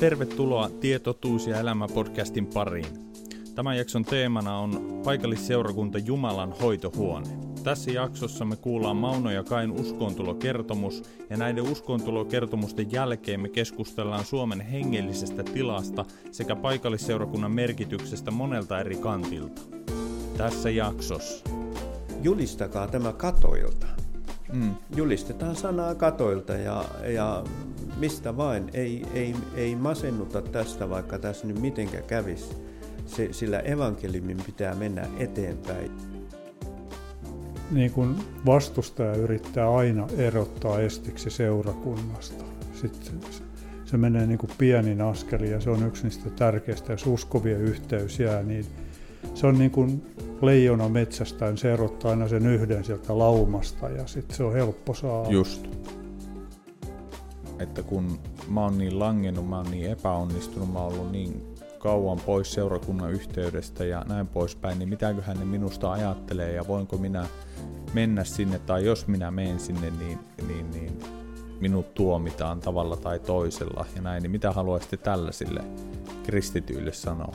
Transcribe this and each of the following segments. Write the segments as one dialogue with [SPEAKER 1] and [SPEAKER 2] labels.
[SPEAKER 1] Tervetuloa Tietotuus ja elämä podcastin pariin. Tämän jakson teemana on paikallisseurakunta Jumalan hoitohuone. Tässä jaksossa me kuullaan Mauno ja Kain uskontulokertomus ja näiden uskontulokertomusten jälkeen me keskustellaan Suomen hengellisestä tilasta sekä paikallisseurakunnan merkityksestä monelta eri kantilta. Tässä jaksossa.
[SPEAKER 2] Julistakaa tämä katoilta.
[SPEAKER 1] Mm.
[SPEAKER 2] Julistetaan sanaa katoilta ja, ja mistä vain. Ei, ei, ei masennuta tästä, vaikka tässä nyt mitenkä kävisi. Se, sillä evankeliumin pitää mennä eteenpäin.
[SPEAKER 3] Niin kuin vastustaja yrittää aina erottaa estiksi seurakunnasta. Sitten se, se menee niin kuin pienin askeli ja se on yksi niistä tärkeistä. Jos uskovien yhteys jää, niin se on niin kuin leijona metsästäen, se erottaa aina sen yhden sieltä laumasta ja sitten se on helppo saada.
[SPEAKER 1] Just. Että kun mä oon niin langennut, mä oon niin epäonnistunut, mä oon ollut niin kauan pois seurakunnan yhteydestä ja näin poispäin, niin mitäköhän ne minusta ajattelee ja voinko minä mennä sinne tai jos minä menen sinne, niin, niin, niin minut tuomitaan tavalla tai toisella ja näin, niin mitä haluaisitte tällaisille kristityille sanoa?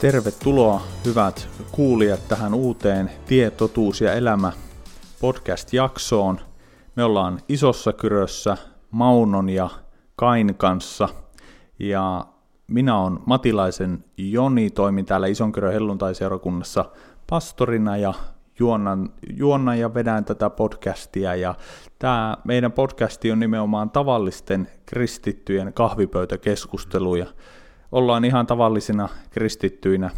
[SPEAKER 1] Tervetuloa hyvät kuulijat tähän uuteen Tie, totuus ja elämä podcast-jaksoon. Me ollaan Isossa Kyrössä Maunon ja Kain kanssa ja minä olen Matilaisen Joni, toimin täällä Isonkyrön helluntaiseurakunnassa pastorina ja juonnan, juonnan ja vedän tätä podcastia. Ja tämä meidän podcasti on nimenomaan tavallisten kristittyjen kahvipöytäkeskusteluja ollaan ihan tavallisina kristittyinä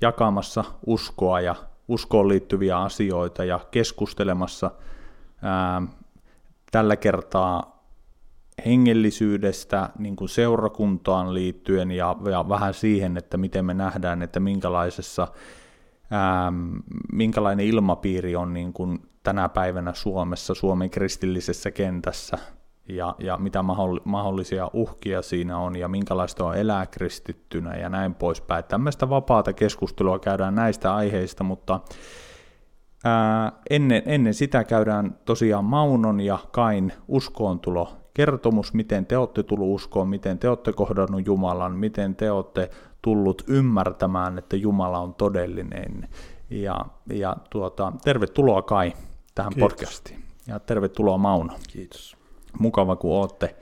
[SPEAKER 1] jakamassa uskoa ja uskoon liittyviä asioita ja keskustelemassa ää, tällä kertaa hengellisyydestä niin kuin seurakuntaan liittyen ja, ja vähän siihen, että miten me nähdään, että minkälaisessa, ää, minkälainen ilmapiiri on niin kuin tänä päivänä Suomessa, Suomen kristillisessä kentässä, ja, ja mitä mahdollisia uhkia siinä on ja minkälaista on elää kristittynä ja näin poispäin. Tämmöistä vapaata keskustelua käydään näistä aiheista, mutta ää, ennen, ennen sitä käydään tosiaan Maunon ja Kain uskoontulo kertomus, miten te olette tullut uskoon, miten te olette kohdannut Jumalan, miten te olette tullut ymmärtämään, että Jumala on todellinen. Ja, ja tuota, tervetuloa Kai tähän Kiitos. podcastiin. Ja tervetuloa Mauno.
[SPEAKER 2] Kiitos
[SPEAKER 1] mukava, kun olette,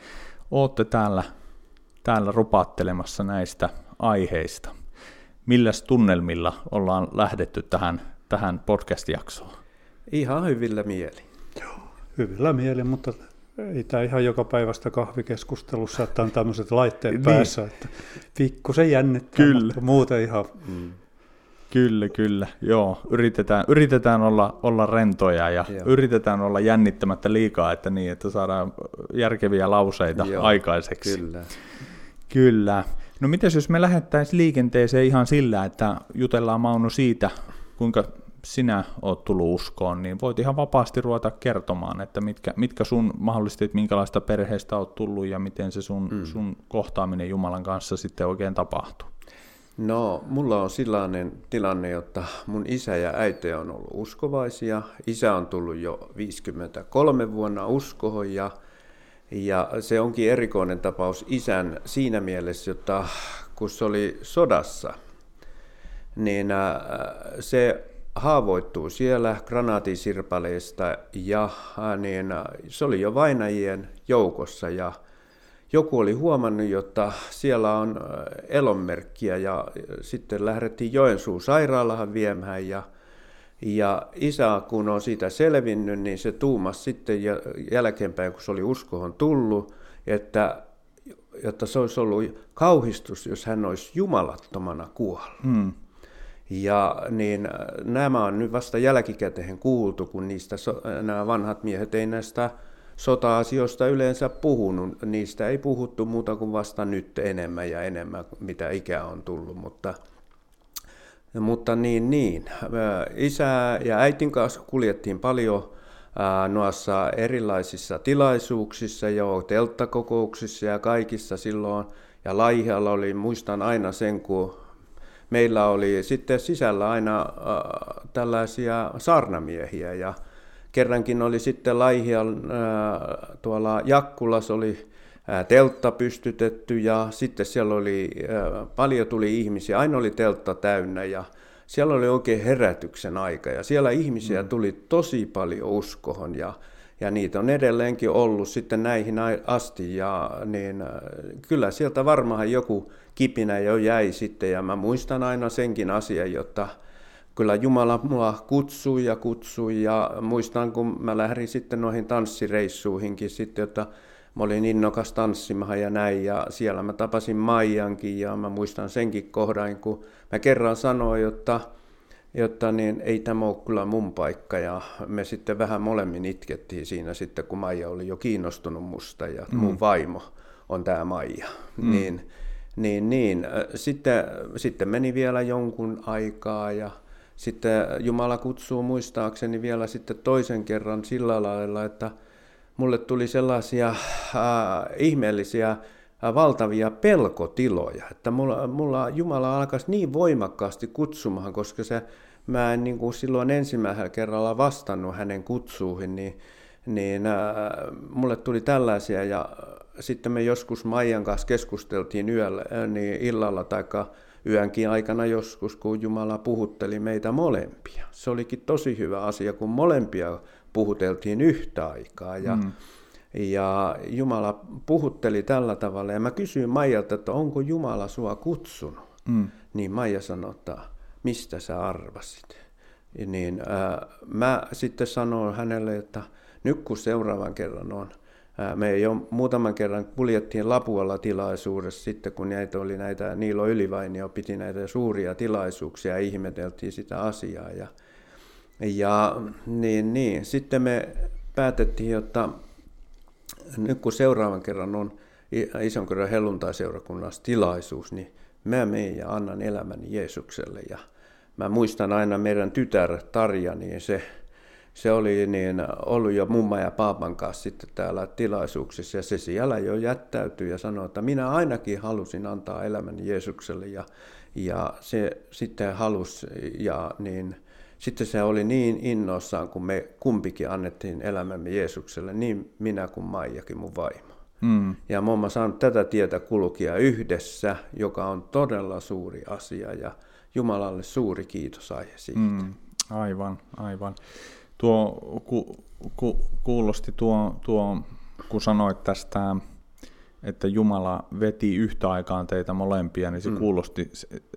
[SPEAKER 1] olette täällä, täällä rupattelemassa näistä aiheista. Milläs tunnelmilla ollaan lähdetty tähän, tähän podcast-jaksoon?
[SPEAKER 2] Ihan hyvillä mieli.
[SPEAKER 3] Joo, hyvillä mieli, mutta ei tämä ihan joka päivästä kahvikeskustelussa, että on tämmöiset laitteet niin. päässä, että pikkusen jännittää, Kyllä. mutta muuten ihan mm.
[SPEAKER 1] Kyllä, kyllä. Joo, yritetään, yritetään olla, olla rentoja ja Joo. yritetään olla jännittämättä liikaa, että niin, että saadaan järkeviä lauseita Joo, aikaiseksi.
[SPEAKER 2] Kyllä.
[SPEAKER 1] Kyllä. No mitäs jos me lähettäisiin liikenteeseen ihan sillä, että jutellaan Mauno siitä, kuinka sinä oot tullut uskoon, niin voit ihan vapaasti ruveta kertomaan, että mitkä, mitkä sun mahdollisesti, että minkälaista perheestä oot tullut ja miten se sun, mm. sun kohtaaminen Jumalan kanssa sitten oikein tapahtuu.
[SPEAKER 2] No, mulla on sellainen tilanne, että mun isä ja äiti on ollut uskovaisia. Isä on tullut jo 53 vuonna uskohon ja, ja se onkin erikoinen tapaus isän siinä mielessä, että kun se oli sodassa, niin äh, se haavoittuu siellä granaatisirpaleista ja äh, niin, äh, se oli jo vainajien joukossa ja joku oli huomannut, että siellä on elonmerkkiä ja sitten lähdettiin Joensuun sairaalahan viemään ja, ja isä, kun on siitä selvinnyt, niin se tuumasi sitten jälkeenpäin, kun se oli uskohon tullut, että, että se olisi ollut kauhistus, jos hän olisi jumalattomana kuollut. Hmm. Ja niin nämä on nyt vasta jälkikäteen kuultu, kun niistä nämä vanhat miehet ei näistä sota-asioista yleensä puhunut. Niistä ei puhuttu muuta kuin vasta nyt enemmän ja enemmän, mitä ikä on tullut, mutta, mutta niin, niin. Isä ja äitin kanssa kuljettiin paljon noissa erilaisissa tilaisuuksissa jo, telttakokouksissa ja kaikissa silloin. Ja Laihialla oli, muistan aina sen, kun meillä oli sitten sisällä aina äh, tällaisia saarnamiehiä ja kerrankin oli sitten Laihia äh, tuolla Jakkulas oli äh, teltta pystytetty ja sitten siellä oli, äh, paljon tuli ihmisiä, aina oli teltta täynnä ja siellä oli oikein herätyksen aika ja siellä ihmisiä mm. tuli tosi paljon uskohon ja, ja niitä on edelleenkin ollut sitten näihin asti ja niin, kyllä sieltä varmaan joku kipinä jo jäi sitten ja mä muistan aina senkin asian, jotta kyllä Jumala mua kutsui ja kutsui ja muistan, kun mä lähdin sitten noihin tanssireissuihinkin sitten, että mä olin innokas tanssimaan ja näin ja siellä mä tapasin Maijankin ja mä muistan senkin kohdan, kun mä kerran sanoin, jotta, jotta niin ei tämä ole kyllä mun paikka ja me sitten vähän molemmin itkettiin siinä sitten, kun Maija oli jo kiinnostunut musta ja mm. mun vaimo on tämä Maija. Mm. Niin, niin, niin. Sitten, sitten meni vielä jonkun aikaa ja sitten Jumala kutsuu muistaakseni vielä sitten toisen kerran sillä lailla, että mulle tuli sellaisia äh, ihmeellisiä äh, valtavia pelkotiloja, että mulla, mulla Jumala alkaisi niin voimakkaasti kutsumaan, koska se, mä en niin kuin silloin ensimmäisellä kerralla vastannut hänen kutsuihin, niin, niin äh, mulle tuli tällaisia ja sitten me joskus Maijan kanssa keskusteltiin yöllä, äh, niin illalla tai yönkin aikana joskus, kun Jumala puhutteli meitä molempia. Se olikin tosi hyvä asia, kun molempia puhuteltiin yhtä aikaa. Ja, mm. ja Jumala puhutteli tällä tavalla. Ja mä kysyin Maijalta, että onko Jumala sua kutsunut? Mm. Niin Maija sanoi, että mistä sä arvasit? Niin äh, mä sitten sanoin hänelle, että nyt kun seuraavan kerran on me jo muutaman kerran kuljettiin Lapualla tilaisuudessa sitten, kun näitä oli näitä, Niilo Ylivainio piti näitä suuria tilaisuuksia ja ihmeteltiin sitä asiaa. Ja, ja niin, niin. sitten me päätettiin, että nyt kun seuraavan kerran on ison kerran helluntaiseurakunnassa tilaisuus, niin mä menen ja annan elämäni Jeesukselle. Ja mä muistan aina meidän tytär Tarja, niin se se oli niin, ollut jo mumma ja paapan kanssa sitten täällä tilaisuuksissa ja se siellä jo jättäytyi ja sanoi, että minä ainakin halusin antaa elämäni Jeesukselle ja, ja se sitten halusi ja niin, sitten se oli niin innoissaan, kun me kumpikin annettiin elämämme Jeesukselle, niin minä kuin Maijakin mun vaimo. Mm. Ja oon saanut tätä tietä kulkia yhdessä, joka on todella suuri asia ja Jumalalle suuri kiitos aihe siitä. Mm.
[SPEAKER 1] Aivan, aivan. Tuo ku, ku, kuulosti tuo, tuo, kun sanoit tästä, että Jumala veti yhtä aikaan teitä molempia, niin se mm. kuulosti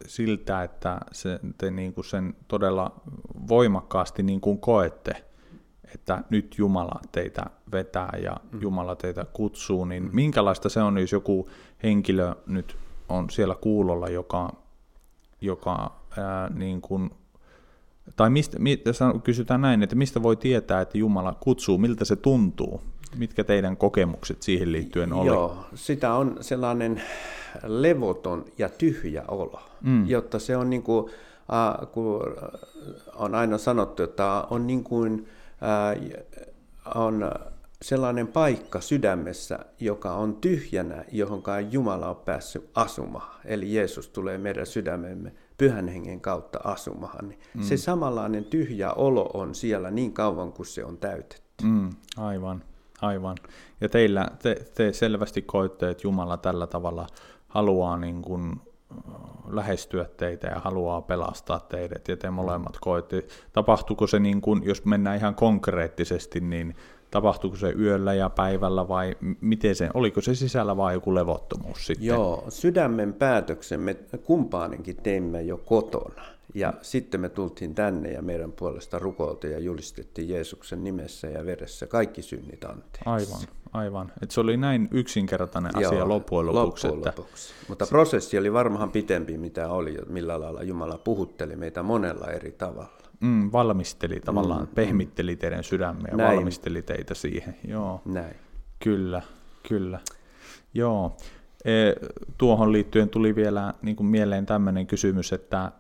[SPEAKER 1] siltä, että se, te niin kuin sen todella voimakkaasti niin kuin koette, että nyt Jumala teitä vetää ja mm. Jumala teitä kutsuu, niin mm. minkälaista se on, jos joku henkilö nyt on siellä kuulolla, joka, joka ää, niin kuin tai mistä, kysytään näin, että mistä voi tietää, että Jumala kutsuu, miltä se tuntuu? Mitkä teidän kokemukset siihen liittyen oli?
[SPEAKER 2] Joo, sitä on sellainen levoton ja tyhjä olo, mm. jotta se on niin kuin, äh, kun on aina sanottu, että on niin kuin, äh, on sellainen paikka sydämessä, joka on tyhjänä, johon Jumala on päässyt asumaan. Eli Jeesus tulee meidän sydämemme pyhän hengen kautta asumaan. Niin mm. Se samanlainen tyhjä olo on siellä niin kauan kuin se on täytetty.
[SPEAKER 1] Mm, aivan, aivan. Ja teillä, te, te selvästi koitte, että Jumala tällä tavalla haluaa niin kuin lähestyä teitä ja haluaa pelastaa teidät, ja te molemmat koette. Tapahtuuko se, niin kuin, jos mennään ihan konkreettisesti, niin tapahtuuko se yöllä ja päivällä vai miten se, oliko se sisällä vai joku levottomuus sitten?
[SPEAKER 2] Joo, sydämen päätöksen me kumpaanenkin teimme jo kotona. Ja sitten me tultiin tänne ja meidän puolesta rukoiltiin ja julistettiin Jeesuksen nimessä ja veressä kaikki synnit anteeksi.
[SPEAKER 1] Aivan, aivan. Et se oli näin yksinkertainen Joo, asia loppujen lopuksi.
[SPEAKER 2] Loppujen että... lopuksi. Mutta prosessi oli varmaan pitempi, mitä oli, millä lailla Jumala puhutteli meitä monella eri tavalla.
[SPEAKER 1] Mm, valmisteli tavallaan, mm, pehmitteli mm. teidän sydämiä, Näin. valmisteli teitä siihen. Joo.
[SPEAKER 2] Näin.
[SPEAKER 1] Kyllä, kyllä. Joo. E, tuohon liittyen tuli vielä niin kuin mieleen tämmöinen kysymys, että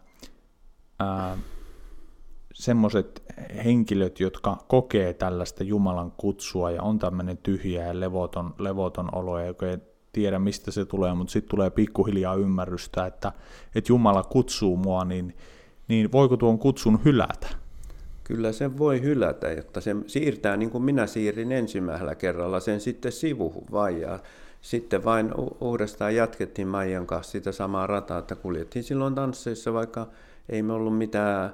[SPEAKER 1] semmoiset henkilöt, jotka kokee tällaista Jumalan kutsua ja on tämmöinen tyhjä ja levoton, levoton olo, ja ei tiedä mistä se tulee, mutta sitten tulee pikkuhiljaa ymmärrystä, että, että Jumala kutsuu mua, niin niin voiko tuon kutsun hylätä?
[SPEAKER 2] Kyllä sen voi hylätä, jotta se siirtää niin kuin minä siirrin ensimmäisellä kerralla sen sitten. Ja sitten vain uudestaan jatkettiin Maijan kanssa sitä samaa rataa, että kuljettiin silloin tansseissa, vaikka ei me ollut mitään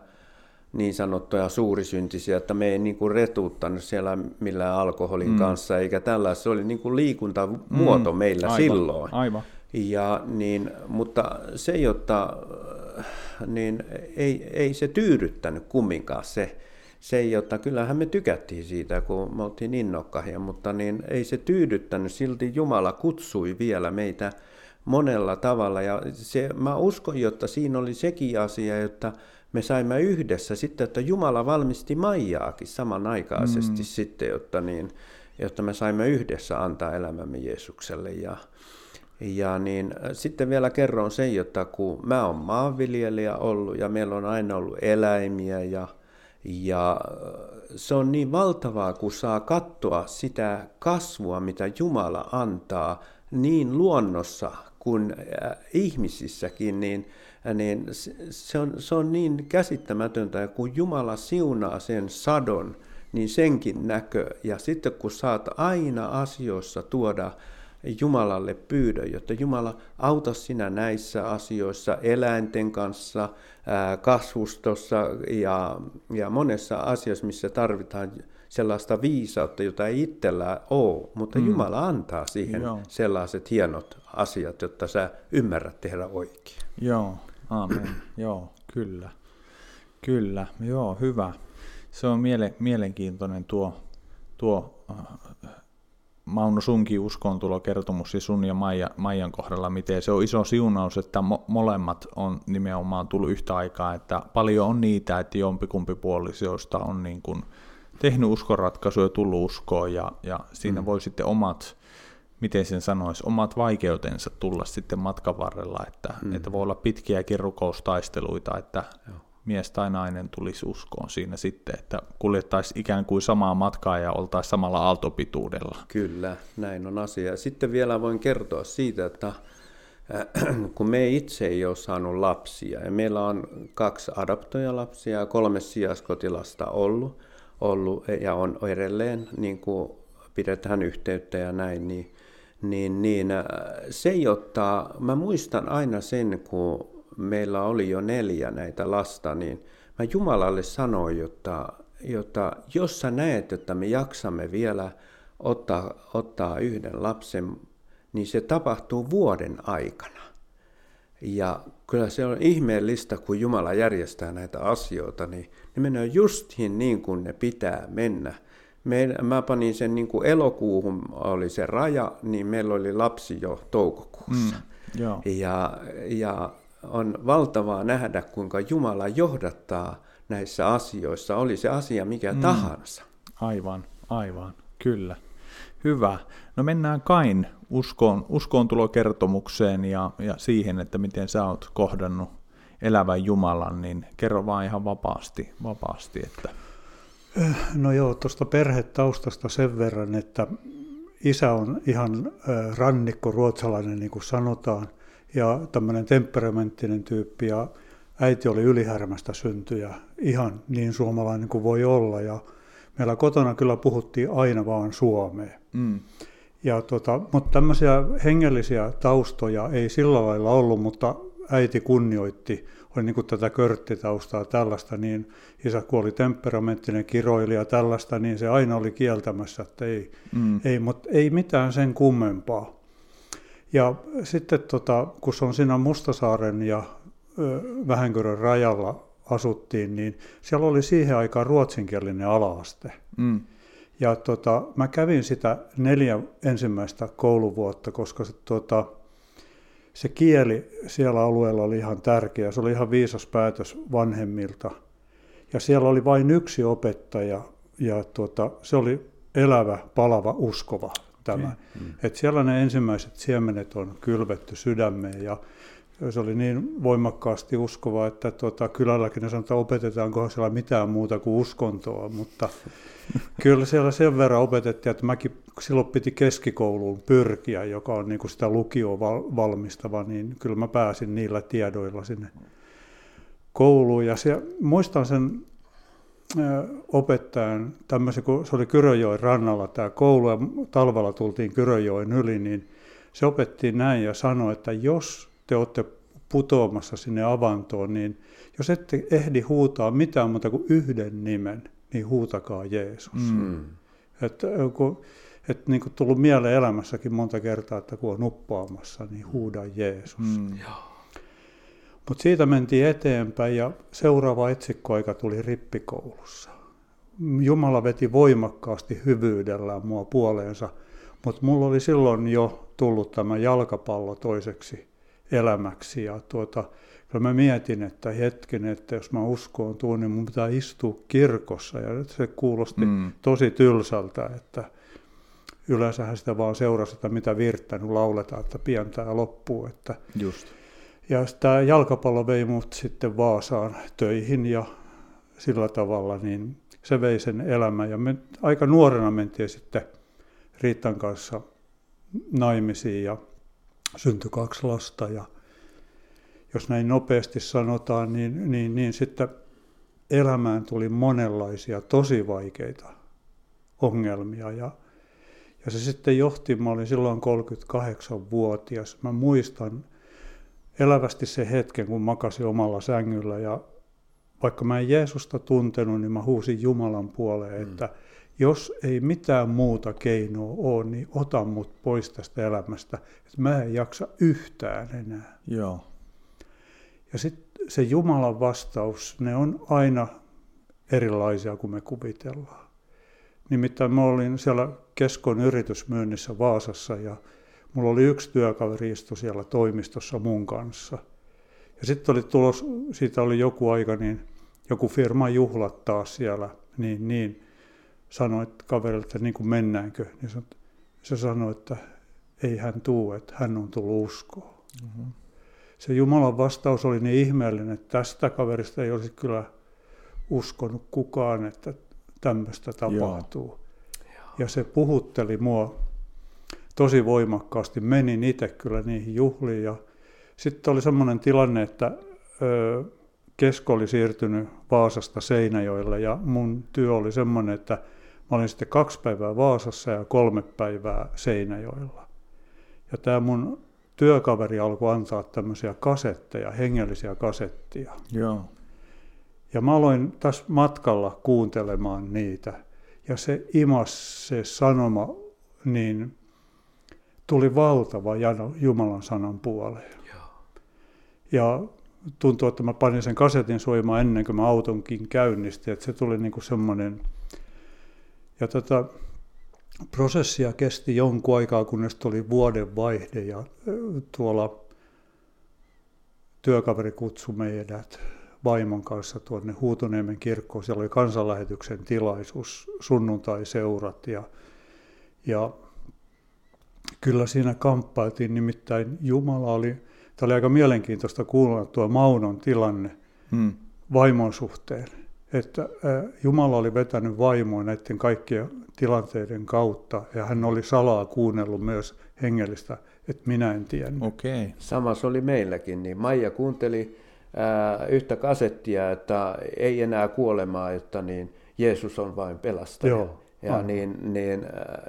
[SPEAKER 2] niin sanottuja suurisyntisiä, että me ei niin kuin retuuttanut siellä millään alkoholin mm. kanssa, eikä tällaista. Se oli niin kuin liikuntamuoto mm. meillä aivan, silloin.
[SPEAKER 1] Aivan.
[SPEAKER 2] Ja niin, mutta se, jotta niin ei, ei se tyydyttänyt kumminkaan se, se, jotta kyllähän me tykättiin siitä, kun me oltiin innokkahia, mutta niin ei se tyydyttänyt, silti Jumala kutsui vielä meitä monella tavalla. Ja se, mä uskon, jotta siinä oli sekin asia, että me saimme yhdessä sitten, että Jumala valmisti Maijaakin samanaikaisesti mm. sitten, jotta, niin, jotta me saimme yhdessä antaa elämämme Jeesukselle. Ja, ja niin, sitten vielä kerron sen, että kun mä oon maanviljelijä ollut ja meillä on aina ollut eläimiä ja, ja se on niin valtavaa, kun saa katsoa sitä kasvua, mitä Jumala antaa niin luonnossa kuin ihmisissäkin, niin, niin se, on, se on niin käsittämätöntä, ja kun Jumala siunaa sen sadon, niin senkin näkö. Ja sitten kun saat aina asioissa tuoda Jumalalle pyydä, jotta Jumala auta sinä näissä asioissa eläinten kanssa, kasvustossa ja, ja monessa asiassa, missä tarvitaan sellaista viisautta, jota ei itsellä ole, mutta mm. Jumala antaa siihen Joo. sellaiset hienot asiat, jotta sä ymmärrät tehdä oikein.
[SPEAKER 1] Joo, amen. Joo, kyllä. Kyllä, joo, hyvä. Se on miele- mielenkiintoinen tuo, tuo Mauno sunkin uskontulokertomus ja sun ja Maija, Maijan kohdalla, miten se on iso siunaus, että mo- molemmat on nimenomaan tullut yhtä aikaa, että paljon on niitä, että jompikumpi puolisoista on niin kuin tehnyt uskonratkaisuja ja tullut uskoon ja, ja siinä mm. voi sitten omat, miten sen sanoisi, omat vaikeutensa tulla sitten matkan varrella, että, mm. että voi olla pitkiäkin rukoustaisteluita, että Joo mies tai nainen tulisi uskoon siinä sitten, että kuljettaisiin ikään kuin samaa matkaa ja oltaisiin samalla aaltopituudella.
[SPEAKER 2] Kyllä, näin on asia. Sitten vielä voin kertoa siitä, että äh, kun me itse ei ole saanut lapsia, ja meillä on kaksi adoptojalapsia ja kolme sijaskotilasta ollut, ollut ja on edelleen, niin kuin pidetään yhteyttä ja näin, niin, niin, niin äh, se, jotta mä muistan aina sen, kun meillä oli jo neljä näitä lasta, niin mä Jumalalle sanoin, jotta, jotta jos sä näet, että me jaksamme vielä ottaa, ottaa yhden lapsen, niin se tapahtuu vuoden aikana. Ja kyllä se on ihmeellistä, kun Jumala järjestää näitä asioita, niin ne menee justiin niin kuin ne pitää mennä. Me, mä panin sen niin kuin elokuuhun oli se raja, niin meillä oli lapsi jo toukokuussa. Mm, joo. Ja, ja on valtavaa nähdä, kuinka Jumala johdattaa näissä asioissa, oli se asia mikä mm. tahansa.
[SPEAKER 1] Aivan, aivan, kyllä. Hyvä. No mennään Kain uskoon, uskoon tulokertomukseen ja, ja siihen, että miten sä oot kohdannut elävän Jumalan, niin kerro vaan ihan vapaasti, vapaasti että...
[SPEAKER 3] No joo, tuosta perhetaustasta sen verran, että isä on ihan rannikko ruotsalainen, niin kuin sanotaan, ja tämmöinen temperamenttinen tyyppi, ja äiti oli ylihärmästä syntyjä, ihan niin suomalainen kuin voi olla, ja meillä kotona kyllä puhuttiin aina vaan suomea. Mm. Ja tota, mutta tämmöisiä hengellisiä taustoja ei sillä lailla ollut, mutta äiti kunnioitti, oli niin kuin tätä körttitaustaa tällaista, niin isä kuoli temperamenttinen kiroilija tällaista, niin se aina oli kieltämässä, että ei, mm. ei mutta ei mitään sen kummempaa. Ja sitten tota, kun se on siinä Mustasaaren ja Vähänkyrön rajalla asuttiin, niin siellä oli siihen aikaan ruotsinkielinen alaaste. Mm. Ja tota, mä kävin sitä neljä ensimmäistä kouluvuotta, koska se, tota, se kieli siellä alueella oli ihan tärkeä. Se oli ihan viisas päätös vanhemmilta. Ja siellä oli vain yksi opettaja ja tota, se oli elävä, palava, uskova tämä. Okay. Mm. Et siellä ne ensimmäiset siemenet on kylvetty sydämeen ja se oli niin voimakkaasti uskova, että tota, kylälläkin ne että opetetaanko siellä mitään muuta kuin uskontoa, mutta kyllä siellä sen verran opetettiin, että mäkin silloin piti keskikouluun pyrkiä, joka on niin kuin sitä lukioa valmistava, niin kyllä mä pääsin niillä tiedoilla sinne kouluun. Ja se, muistan sen opettajan, tämmöisen, kun se oli Kyröjoen rannalla tämä koulu ja talvella tultiin Kyröjoen yli, niin se opetti näin ja sanoi, että jos te olette putoamassa sinne avantoon, niin jos ette ehdi huutaa mitään muuta kuin yhden nimen, niin huutakaa Jeesus. Mm. Että kun, että niin kuin tullut mieleen elämässäkin monta kertaa, että kun on uppoamassa, niin huuda Jeesus. Mm. Mutta siitä mentiin eteenpäin ja seuraava etsikkoaika tuli rippikoulussa. Jumala veti voimakkaasti hyvyydellään mua puoleensa, mutta mulla oli silloin jo tullut tämä jalkapallo toiseksi elämäksi. Ja tuota, kyllä mä mietin, että hetken, että jos mä uskoon tuon, niin mun pitää istua kirkossa. Ja se kuulosti mm. tosi tylsältä, että yleensähän sitä vaan seurasi, että mitä virttänyt lauletaan, että pientää loppuu. Että
[SPEAKER 1] Just.
[SPEAKER 3] Ja tämä jalkapallo vei mut sitten Vaasaan töihin ja sillä tavalla, niin se vei sen elämän. Ja me aika nuorena mentiin sitten Riitan kanssa naimisiin ja syntyi kaksi lasta ja jos näin nopeasti sanotaan, niin, niin, niin sitten elämään tuli monenlaisia tosi vaikeita ongelmia ja, ja se sitten johti, mä olin silloin 38-vuotias, mä muistan elävästi se hetken, kun makasin omalla sängyllä ja vaikka mä en Jeesusta tuntenut, niin mä huusin Jumalan puoleen, mm. että jos ei mitään muuta keinoa ole, niin ota mut pois tästä elämästä, että mä en jaksa yhtään enää.
[SPEAKER 1] Joo.
[SPEAKER 3] Ja sitten se Jumalan vastaus, ne on aina erilaisia kuin me kuvitellaan. Nimittäin mä olin siellä Keskon yritysmyynnissä Vaasassa ja mulla oli yksi työkaveri istu siellä toimistossa mun kanssa. Ja sitten oli tulos, siitä oli joku aika, niin joku firma juhlat taas siellä, niin, niin sanoi kaverille, että niin kuin mennäänkö, niin se, se sanoi, että ei hän tuu, että hän on tullut uskoon. Mm-hmm. Se Jumalan vastaus oli niin ihmeellinen, että tästä kaverista ei olisi kyllä uskonut kukaan, että tämmöistä tapahtuu. Joo. Ja se puhutteli mua tosi voimakkaasti. Menin itse kyllä niihin juhliin ja sitten oli semmoinen tilanne, että ö, Kesko oli siirtynyt Vaasasta Seinäjoelle ja mun työ oli semmoinen, että Mä olin sitten kaksi päivää Vaasassa ja kolme päivää Seinäjoella. Ja tämä mun työkaveri alkoi antaa tämmöisiä kasetteja, hengellisiä kasettia.
[SPEAKER 1] Joo.
[SPEAKER 3] Ja mä aloin tässä matkalla kuuntelemaan niitä. Ja se imas, se sanoma, niin tuli valtava jano Jumalan sanan puoleen. Joo. Ja tuntuu, että mä panin sen kasetin soimaan ennen kuin mä autonkin käynnistin. Että se tuli niinku semmoinen ja tätä prosessia kesti jonkun aikaa, kunnes tuli vuoden vaihde ja tuolla työkaveri kutsui meidät vaimon kanssa tuonne Huutoniemen kirkkoon. Siellä oli kansanlähetyksen tilaisuus, sunnuntai-seurat ja, ja kyllä siinä kamppailtiin, nimittäin Jumala oli, tämä oli aika mielenkiintoista kuulla tuo Maunon tilanne hmm. vaimon suhteen että Jumala oli vetänyt vaimoa näiden kaikkien tilanteiden kautta ja hän oli salaa kuunnellut myös hengellistä, että minä en tiennyt.
[SPEAKER 1] Okei.
[SPEAKER 2] Samassa oli meilläkin, niin Maija kuunteli ää, yhtä kasettia, että ei enää kuolemaa, että niin Jeesus on vain pelastaja.
[SPEAKER 3] Joo.
[SPEAKER 2] Ja niin, niin,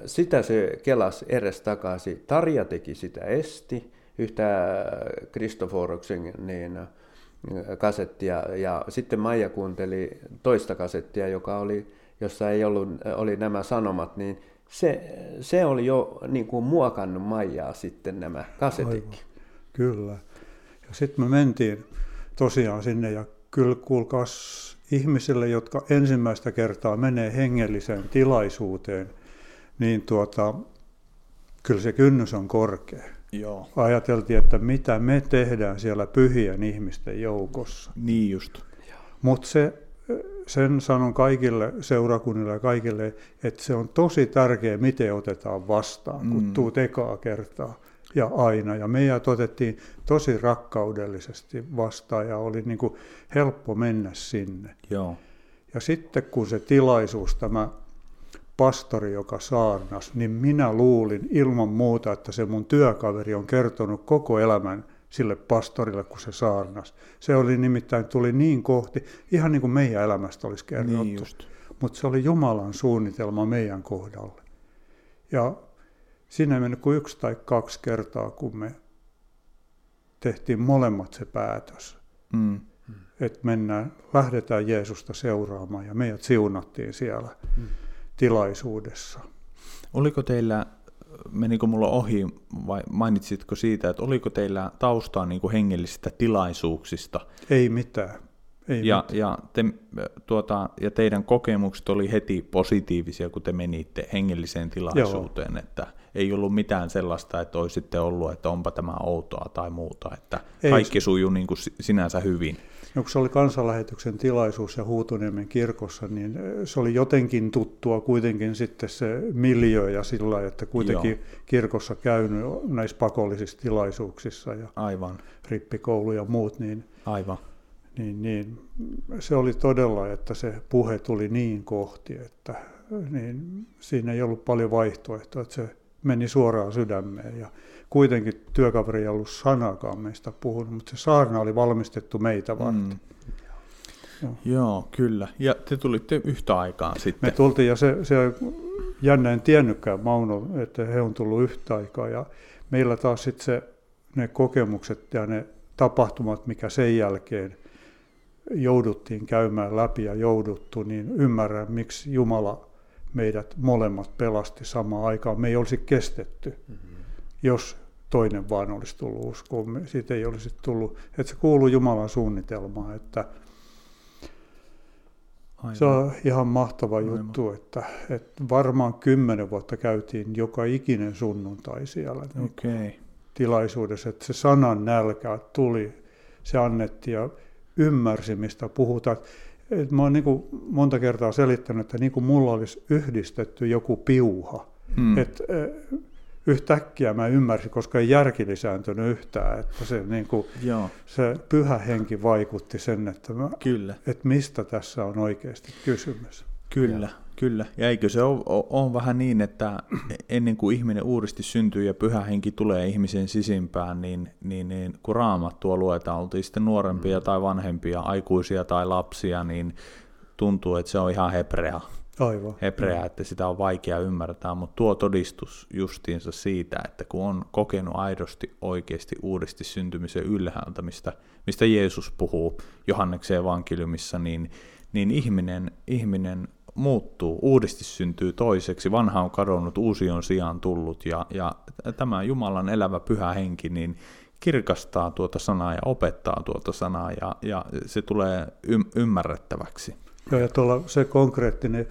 [SPEAKER 2] sitä se kelas edes takaisin. Tarja teki sitä esti, yhtä Kristoforuksen niin, kasettia, ja sitten Maija kuunteli toista kasettia, joka oli, jossa ei ollut, oli nämä sanomat, niin se, se oli jo niin kuin muokannut Maijaa sitten nämä kasetitkin.
[SPEAKER 3] Kyllä. Ja sitten me mentiin tosiaan sinne ja kyllä kuulkaas ihmisille, jotka ensimmäistä kertaa menee hengelliseen tilaisuuteen, niin tuota, kyllä se kynnys on korkea.
[SPEAKER 1] Joo.
[SPEAKER 3] Ajateltiin, että mitä me tehdään siellä pyhien ihmisten joukossa.
[SPEAKER 1] Niin just.
[SPEAKER 3] Mutta se, sen sanon kaikille seurakunnille ja kaikille, että se on tosi tärkeä, miten otetaan vastaan, kun mm. tuut ekaa kertaa ja aina. Ja meidät otettiin tosi rakkaudellisesti vastaan ja oli niin kuin helppo mennä sinne.
[SPEAKER 1] Joo.
[SPEAKER 3] Ja sitten kun se tilaisuus, tämä pastori, joka saarnas, niin minä luulin ilman muuta, että se mun työkaveri on kertonut koko elämän sille pastorille, kun se saarnas. Se oli nimittäin, tuli niin kohti, ihan niin kuin meidän elämästä olisi kerrottu. Niin Mutta se oli Jumalan suunnitelma meidän kohdalle. Ja Siinä ei mennyt kuin yksi tai kaksi kertaa, kun me tehtiin molemmat se päätös. Mm. Että mennään, lähdetään Jeesusta seuraamaan ja meidät siunattiin siellä mm. tilaisuudessa.
[SPEAKER 1] Oliko teillä, menikö mulla ohi vai mainitsitko siitä, että oliko teillä taustaa niin kuin hengellisistä tilaisuuksista?
[SPEAKER 3] Ei mitään. Ei
[SPEAKER 1] ja, ja, te, tuota, ja teidän kokemukset oli heti positiivisia, kun te menitte hengelliseen tilaisuuteen, Joo. että ei ollut mitään sellaista, että olisitte ollut, että onpa tämä outoa tai muuta, että ei, kaikki sujuu niin kuin sinänsä hyvin.
[SPEAKER 3] No, kun se oli kansanlähetyksen tilaisuus ja Huutoniemen kirkossa, niin se oli jotenkin tuttua kuitenkin sitten se miljö ja sillä että kuitenkin Joo. kirkossa käynyt näissä pakollisissa tilaisuuksissa ja
[SPEAKER 1] Aivan.
[SPEAKER 3] rippikoulu ja muut, niin
[SPEAKER 1] Aivan
[SPEAKER 3] niin, niin se oli todella, että se puhe tuli niin kohti, että niin siinä ei ollut paljon vaihtoehtoa, että se meni suoraan sydämeen. Ja kuitenkin työkaveri ei ollut sanakaan meistä puhunut, mutta se saarna oli valmistettu meitä varten. Mm.
[SPEAKER 1] Joo. Joo, kyllä. Ja te tulitte yhtä aikaa sitten.
[SPEAKER 3] Me tultiin, ja se, se jännä en tiennytkään Mauno, että he on tullut yhtä aikaa. Ja meillä taas sitten se, ne kokemukset ja ne tapahtumat, mikä sen jälkeen jouduttiin käymään läpi ja jouduttu, niin ymmärrän, miksi Jumala meidät molemmat pelasti samaan aikaan. Me ei olisi kestetty, mm-hmm. jos toinen vaan olisi tullut uskoon. Siitä ei olisi tullut, että se kuuluu Jumalan suunnitelmaan, että Aivan. Se on ihan mahtava Aivan. juttu, että, että varmaan kymmenen vuotta käytiin joka ikinen sunnuntai siellä
[SPEAKER 1] okay.
[SPEAKER 3] tilaisuudessa, että se sanan nälkä tuli, se annettiin ja ymmärsi, mistä puhutaan. Et mä oon niin kuin monta kertaa selittänyt, että niin kuin mulla olisi yhdistetty joku piuha. Hmm. Et, yhtäkkiä mä ymmärsin, koska ei järki lisääntynyt yhtään, että se, niin kuin, Joo. se pyhä henki vaikutti sen, että, mä,
[SPEAKER 1] Kyllä.
[SPEAKER 3] että mistä tässä on oikeasti kysymys.
[SPEAKER 1] Kyllä, ja. Kyllä. Ja eikö se ole, ole vähän niin, että ennen kuin ihminen uudesti syntyy ja pyhä henki tulee ihmisen sisimpään, niin, niin, niin kun raamattua luetaan, oltiin sitten nuorempia mm. tai vanhempia, aikuisia tai lapsia, niin tuntuu, että se on ihan hebrea.
[SPEAKER 3] Aivan.
[SPEAKER 1] Hebrea, mm. että sitä on vaikea ymmärtää, mutta tuo todistus justiinsa siitä, että kun on kokenut aidosti oikeasti uudesti syntymisen ylhäältä, mistä, mistä Jeesus puhuu Johanneksen evankeliumissa, niin, niin ihminen, ihminen muuttuu, uudesti syntyy toiseksi, vanha on kadonnut, uusi on sijaan tullut, ja, ja tämä Jumalan elävä pyhä henki, niin kirkastaa tuota sanaa ja opettaa tuota sanaa, ja, ja se tulee ym- ymmärrettäväksi.
[SPEAKER 3] Joo, ja tuolla se konkreettinen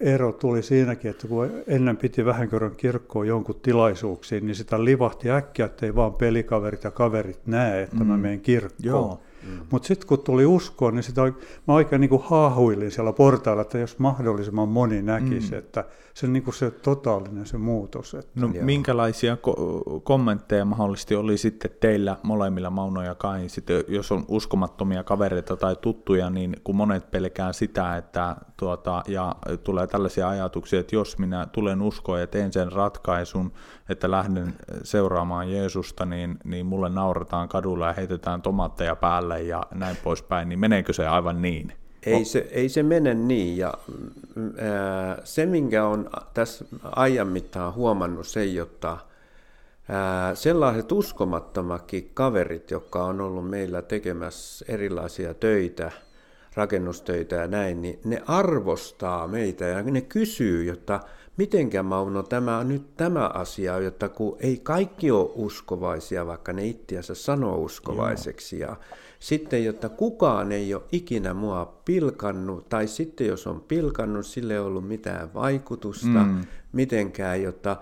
[SPEAKER 3] ero tuli siinäkin, että kun ennen piti vähän kerran kirkkoon jonkun tilaisuuksiin, niin sitä livahti äkkiä, että ei vaan pelikaverit ja kaverit näe, että mm. mä menen kirkkoon. Joo. Mm. Mutta sitten kun tuli uskoa, niin sitä, mä oikein niin kuin haahuilin siellä portailla, että jos mahdollisimman moni näkisi, mm. että se, niin kuin se totaalinen se muutos. Että...
[SPEAKER 1] No, minkälaisia ko- kommentteja mahdollisesti oli sitten teillä molemmilla, Mauno ja Kain, sitten, jos on uskomattomia kavereita tai tuttuja, niin kun monet pelkää sitä, että tuota, ja tulee tällaisia ajatuksia, että jos minä tulen uskoon ja teen sen ratkaisun, että lähden seuraamaan Jeesusta, niin, niin mulle naurataan kadulla ja heitetään tomaatteja päälle ja näin poispäin, niin meneekö se aivan niin?
[SPEAKER 2] Ei se, ei se mene niin. Ja, se, minkä on tässä ajan mittaan huomannut, se, jotta ää, sellaiset uskomattomakin kaverit, jotka on ollut meillä tekemässä erilaisia töitä, rakennustöitä ja näin, niin ne arvostaa meitä ja ne kysyy, jotta mitenkä Mauno tämä nyt tämä asia, jotta kun ei kaikki ole uskovaisia, vaikka ne itseänsä sanoo uskovaiseksi. Joo. Ja sitten, jotta kukaan ei ole ikinä mua pilkannut, tai sitten jos on pilkannut, sille ei ollut mitään vaikutusta mm. mitenkään, jotta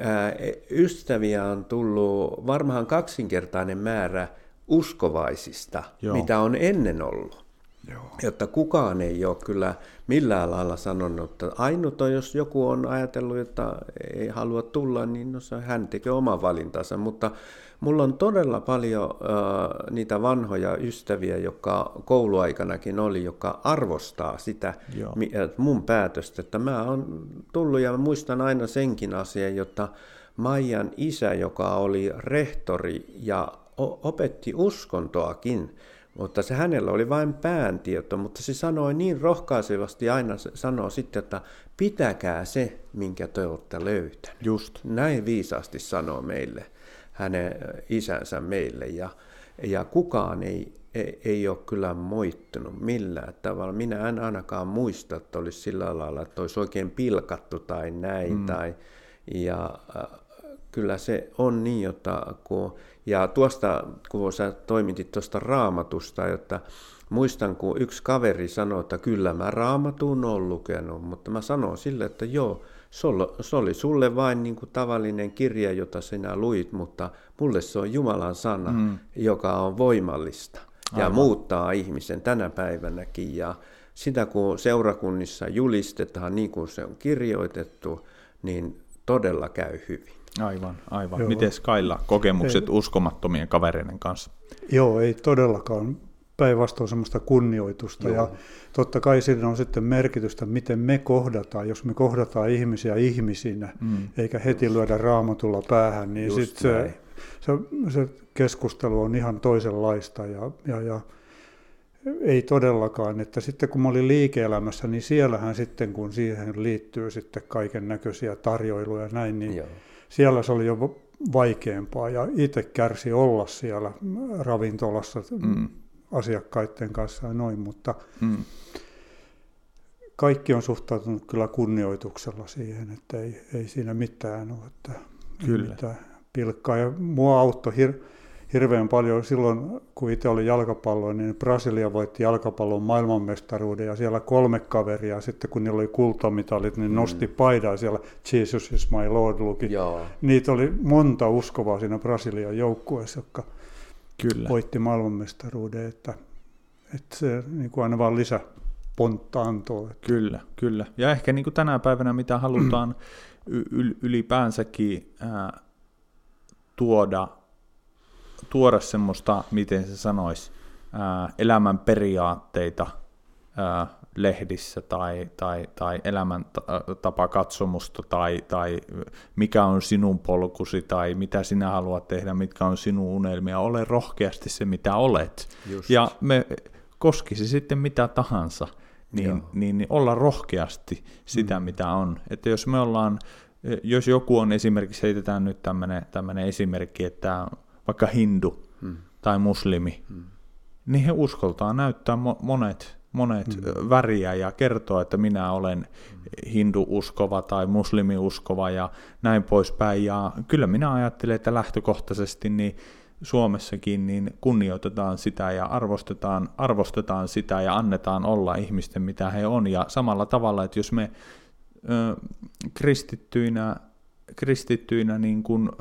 [SPEAKER 2] ää, ystäviä on tullut varmaan kaksinkertainen määrä uskovaisista, Joo. mitä on ennen ollut. Joo. Jotta kukaan ei ole kyllä millään lailla sanonut, että ainut on, jos joku on ajatellut, että ei halua tulla, niin no se, hän tekee oman valintansa. Mutta mulla on todella paljon äh, niitä vanhoja ystäviä, jotka kouluaikanakin oli, joka arvostaa sitä Joo. mun päätöstä. Että mä oon tullut ja muistan aina senkin asian, jotta Maijan isä, joka oli rehtori ja opetti uskontoakin, mutta se hänellä oli vain pääntieto, mutta se sanoi niin rohkaisevasti aina, sanoo sitten, että pitäkää se, minkä te olette löytäneet.
[SPEAKER 1] Just.
[SPEAKER 2] Näin viisaasti sanoo meille, hänen isänsä meille. Ja, ja kukaan ei, ei, ei ole kyllä moittunut millään tavalla. Minä en ainakaan muista, että olisi sillä lailla, että olisi oikein pilkattu tai näin. Mm. Tai, ja kyllä se on niin, että kun, ja tuosta, kun sä toimitit tuosta raamatusta, että muistan, kun yksi kaveri sanoi, että kyllä mä raamatun on lukenut, mutta mä sanoin sille, että joo, se oli sulle vain niin kuin tavallinen kirja, jota sinä luit, mutta mulle se on Jumalan sana, mm. joka on voimallista ja Aivan. muuttaa ihmisen tänä päivänäkin. Ja sitä kun seurakunnissa julistetaan niin kuin se on kirjoitettu, niin todella käy hyvin.
[SPEAKER 1] Aivan, aivan. Miten Kailla kokemukset ei, uskomattomien kavereiden kanssa?
[SPEAKER 3] Joo, ei todellakaan päinvastoin semmoista kunnioitusta. Joo. Ja totta kai siinä on sitten merkitystä, miten me kohdataan. Jos me kohdataan ihmisiä ihmisinä, mm. eikä heti lyödä raamatulla päähän, niin sitten se, se, se keskustelu on ihan toisenlaista. Ja, ja, ja ei todellakaan, että sitten kun mä olin liike-elämässä, niin siellähän sitten, kun siihen liittyy sitten kaiken näköisiä tarjoiluja ja näin, niin Joo siellä se oli jo vaikeampaa ja itse kärsi olla siellä ravintolassa mm. Asiakkaiden kanssa ja noin, mutta mm. kaikki on suhtautunut kyllä kunnioituksella siihen, että ei, ei siinä mitään ole, että kyllä. mitään pilkkaa. Ja mua auttoi hir- hirveän paljon silloin, kun itse oli jalkapallo, niin Brasilia voitti jalkapallon maailmanmestaruuden ja siellä kolme kaveria, sitten kun niillä oli kultamitalit, niin mm. nosti paidaa siellä Jesus is my Lord luki. Joo. Niitä oli monta uskovaa siinä Brasilian joukkueessa, jotka Kyllä. voitti maailmanmestaruuden, että, että se niin kuin aina vaan lisä pontta antoi.
[SPEAKER 1] Kyllä, kyllä. Ja ehkä niin kuin tänä päivänä, mitä halutaan ylipäänsäkin ää, tuoda tuoda semmoista, miten se sanoisi, ää, elämän periaatteita ää, lehdissä tai, tai, tai elämäntapakatsomusta tai, tai mikä on sinun polkusi tai mitä sinä haluat tehdä, mitkä on sinun unelmia. Ole rohkeasti se, mitä olet. Just. Ja me koskisi sitten mitä tahansa, niin, niin, niin olla rohkeasti sitä, mm. mitä on. Että jos me ollaan, jos joku on esimerkiksi, heitetään nyt tämmöinen esimerkki, että vaikka hindu hmm. tai muslimi, hmm. niin he uskoltaa näyttää monet, monet hmm. väriä ja kertoa, että minä olen hindu-uskova tai muslimi-uskova ja näin poispäin. Ja kyllä minä ajattelen, että lähtökohtaisesti niin Suomessakin niin kunnioitetaan sitä ja arvostetaan, arvostetaan sitä ja annetaan olla ihmisten mitä he on. Ja samalla tavalla, että jos me ö, kristittyinä kristittyinä niin kun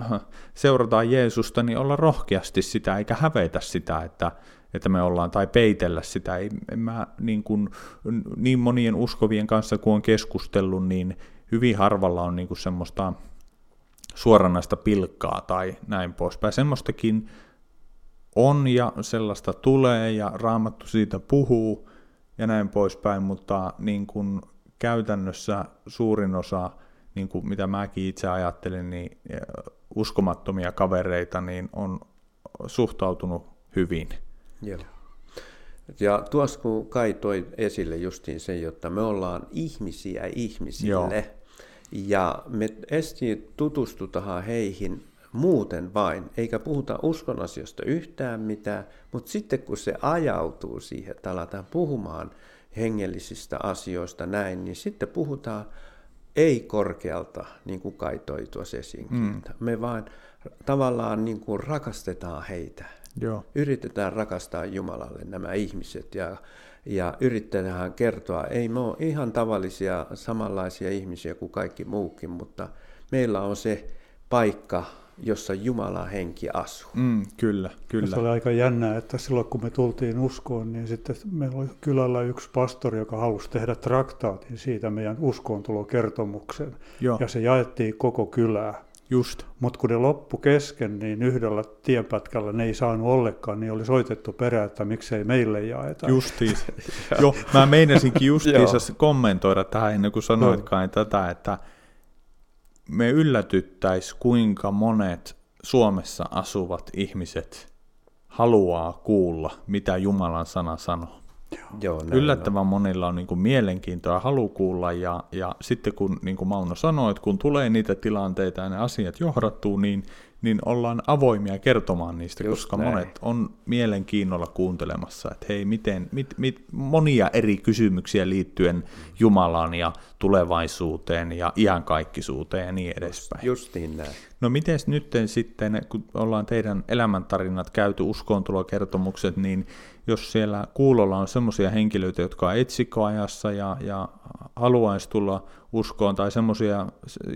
[SPEAKER 1] seurataan Jeesusta, niin olla rohkeasti sitä, eikä hävetä sitä, että, että me ollaan, tai peitellä sitä. Ei, en mä niin, kuin, niin monien uskovien kanssa, kun on keskustellut, niin hyvin harvalla on niin kuin semmoista suoranaista pilkkaa tai näin poispäin. Semmoistakin on ja sellaista tulee ja raamattu siitä puhuu ja näin poispäin, mutta niin kuin käytännössä suurin osa, niin kuin mitä mäkin itse ajattelin, niin uskomattomia kavereita niin on suhtautunut hyvin.
[SPEAKER 2] Joo. Ja tuossa kun Kai toi esille justiin sen, jotta me ollaan ihmisiä ihmisille, Joo. ja me esti tutustutaan heihin muuten vain, eikä puhuta uskon asioista yhtään mitään, mutta sitten kun se ajautuu siihen, että aletaan puhumaan hengellisistä asioista näin, niin sitten puhutaan ei korkealta, niin kuin Kai toi tuossa esiin. Mm. Me vaan tavallaan niin kuin rakastetaan heitä. Joo. Yritetään rakastaa Jumalalle nämä ihmiset ja, ja yritetään kertoa, ei me ole ihan tavallisia samanlaisia ihmisiä kuin kaikki muukin, mutta meillä on se paikka, jossa Jumala henki asuu.
[SPEAKER 1] Mm, kyllä, kyllä.
[SPEAKER 3] se oli aika jännää, että silloin kun me tultiin uskoon, niin sitten meillä oli kylällä yksi pastori, joka halusi tehdä traktaatin siitä meidän uskoontulokertomuksen. Joo. Ja se jaettiin koko kylää.
[SPEAKER 1] Just.
[SPEAKER 3] Mutta kun ne loppu kesken, niin yhdellä tienpätkällä ne ei saanut ollenkaan, niin oli soitettu perään, että miksei meille jaeta.
[SPEAKER 1] Justiis. Joo, mä meinasinkin justiinsa kommentoida tähän ennen kuin sanoitkaan tätä, että me yllätyttäisi, kuinka monet Suomessa asuvat ihmiset haluaa kuulla, mitä Jumalan sana sanoo. Joo, Yllättävän on. monilla on niin kuin mielenkiintoa ja halu kuulla, ja, ja sitten kun, niin kuin Mauno sanoi, että kun tulee niitä tilanteita ja ne asiat johdattuu, niin niin ollaan avoimia kertomaan niistä, Just koska näin. monet on mielenkiinnolla kuuntelemassa, että hei, miten, mit, mit, monia eri kysymyksiä liittyen Jumalaan ja tulevaisuuteen ja iankaikkisuuteen ja niin edespäin.
[SPEAKER 2] Just, niin näin.
[SPEAKER 1] No miten nyt sitten, kun ollaan teidän elämäntarinat käyty, uskoontulokertomukset, niin jos siellä kuulolla on sellaisia henkilöitä, jotka on etsikkoajassa ja, ja haluaisi tulla uskoon, tai semmoisia,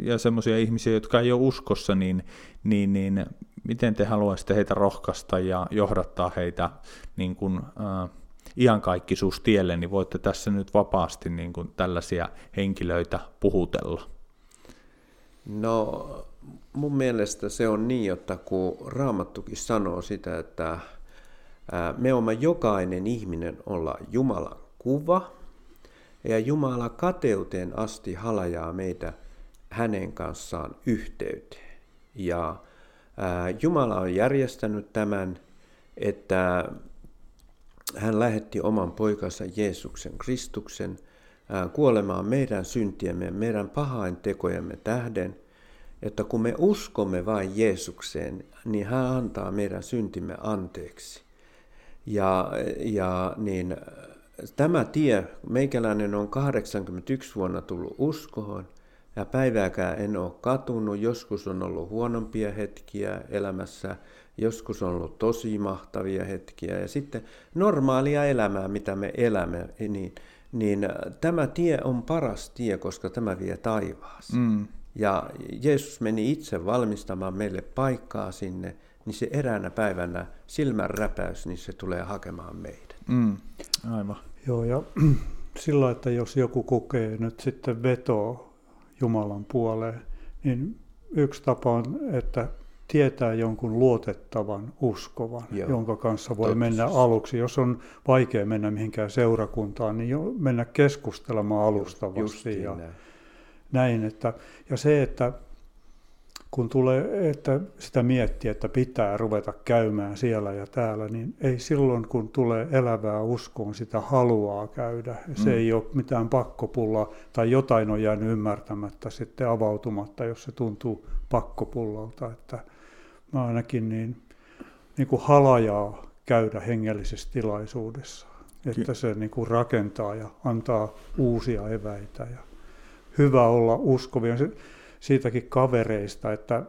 [SPEAKER 1] ja semmoisia ihmisiä, jotka ei ole uskossa, niin, niin, niin miten te haluaisitte heitä rohkaista ja johdattaa heitä niin kuin, äh, iankaikkisuustielle, niin voitte tässä nyt vapaasti niin kuin tällaisia henkilöitä puhutella.
[SPEAKER 2] No mun mielestä se on niin, että kun Raamattukin sanoo sitä, että me olemme jokainen ihminen olla Jumalan kuva, ja Jumala kateuteen asti halajaa meitä hänen kanssaan yhteyteen. Ja Jumala on järjestänyt tämän, että hän lähetti oman poikansa Jeesuksen Kristuksen kuolemaan meidän syntiemme, meidän pahain tekojemme tähden, että kun me uskomme vain Jeesukseen, niin hän antaa meidän syntimme anteeksi. Ja, ja niin, tämä tie, meikäläinen on 81 vuonna tullut uskoon, ja päivääkään en ole katunut. Joskus on ollut huonompia hetkiä elämässä, joskus on ollut tosi mahtavia hetkiä. Ja sitten normaalia elämää, mitä me elämme, niin, niin tämä tie on paras tie, koska tämä vie taivaaseen. Mm. Ja Jeesus meni itse valmistamaan meille paikkaa sinne, niin se eräänä päivänä silmän räpäys, niin se tulee hakemaan meidät. Mm.
[SPEAKER 1] Aivan.
[SPEAKER 3] Joo, ja sillä että jos joku kokee nyt sitten vetoa Jumalan puoleen, niin yksi tapa on, että tietää jonkun luotettavan uskovan, Joo. jonka kanssa voi Totta. mennä aluksi. Jos on vaikea mennä mihinkään seurakuntaan, niin jo mennä keskustelemaan alustavasti. ja näin. näin että, ja se, että kun tulee, että sitä miettiä, että pitää ruveta käymään siellä ja täällä, niin ei silloin, kun tulee elävää uskoon, sitä haluaa käydä. Se mm. ei ole mitään pakkopulla tai jotain on jäänyt ymmärtämättä sitten avautumatta, jos se tuntuu pakkopullalta. Että mä ainakin niin, niin kuin halajaa käydä hengellisessä tilaisuudessa, että se niin kuin rakentaa ja antaa uusia eväitä ja hyvä olla uskovia siitäkin kavereista, että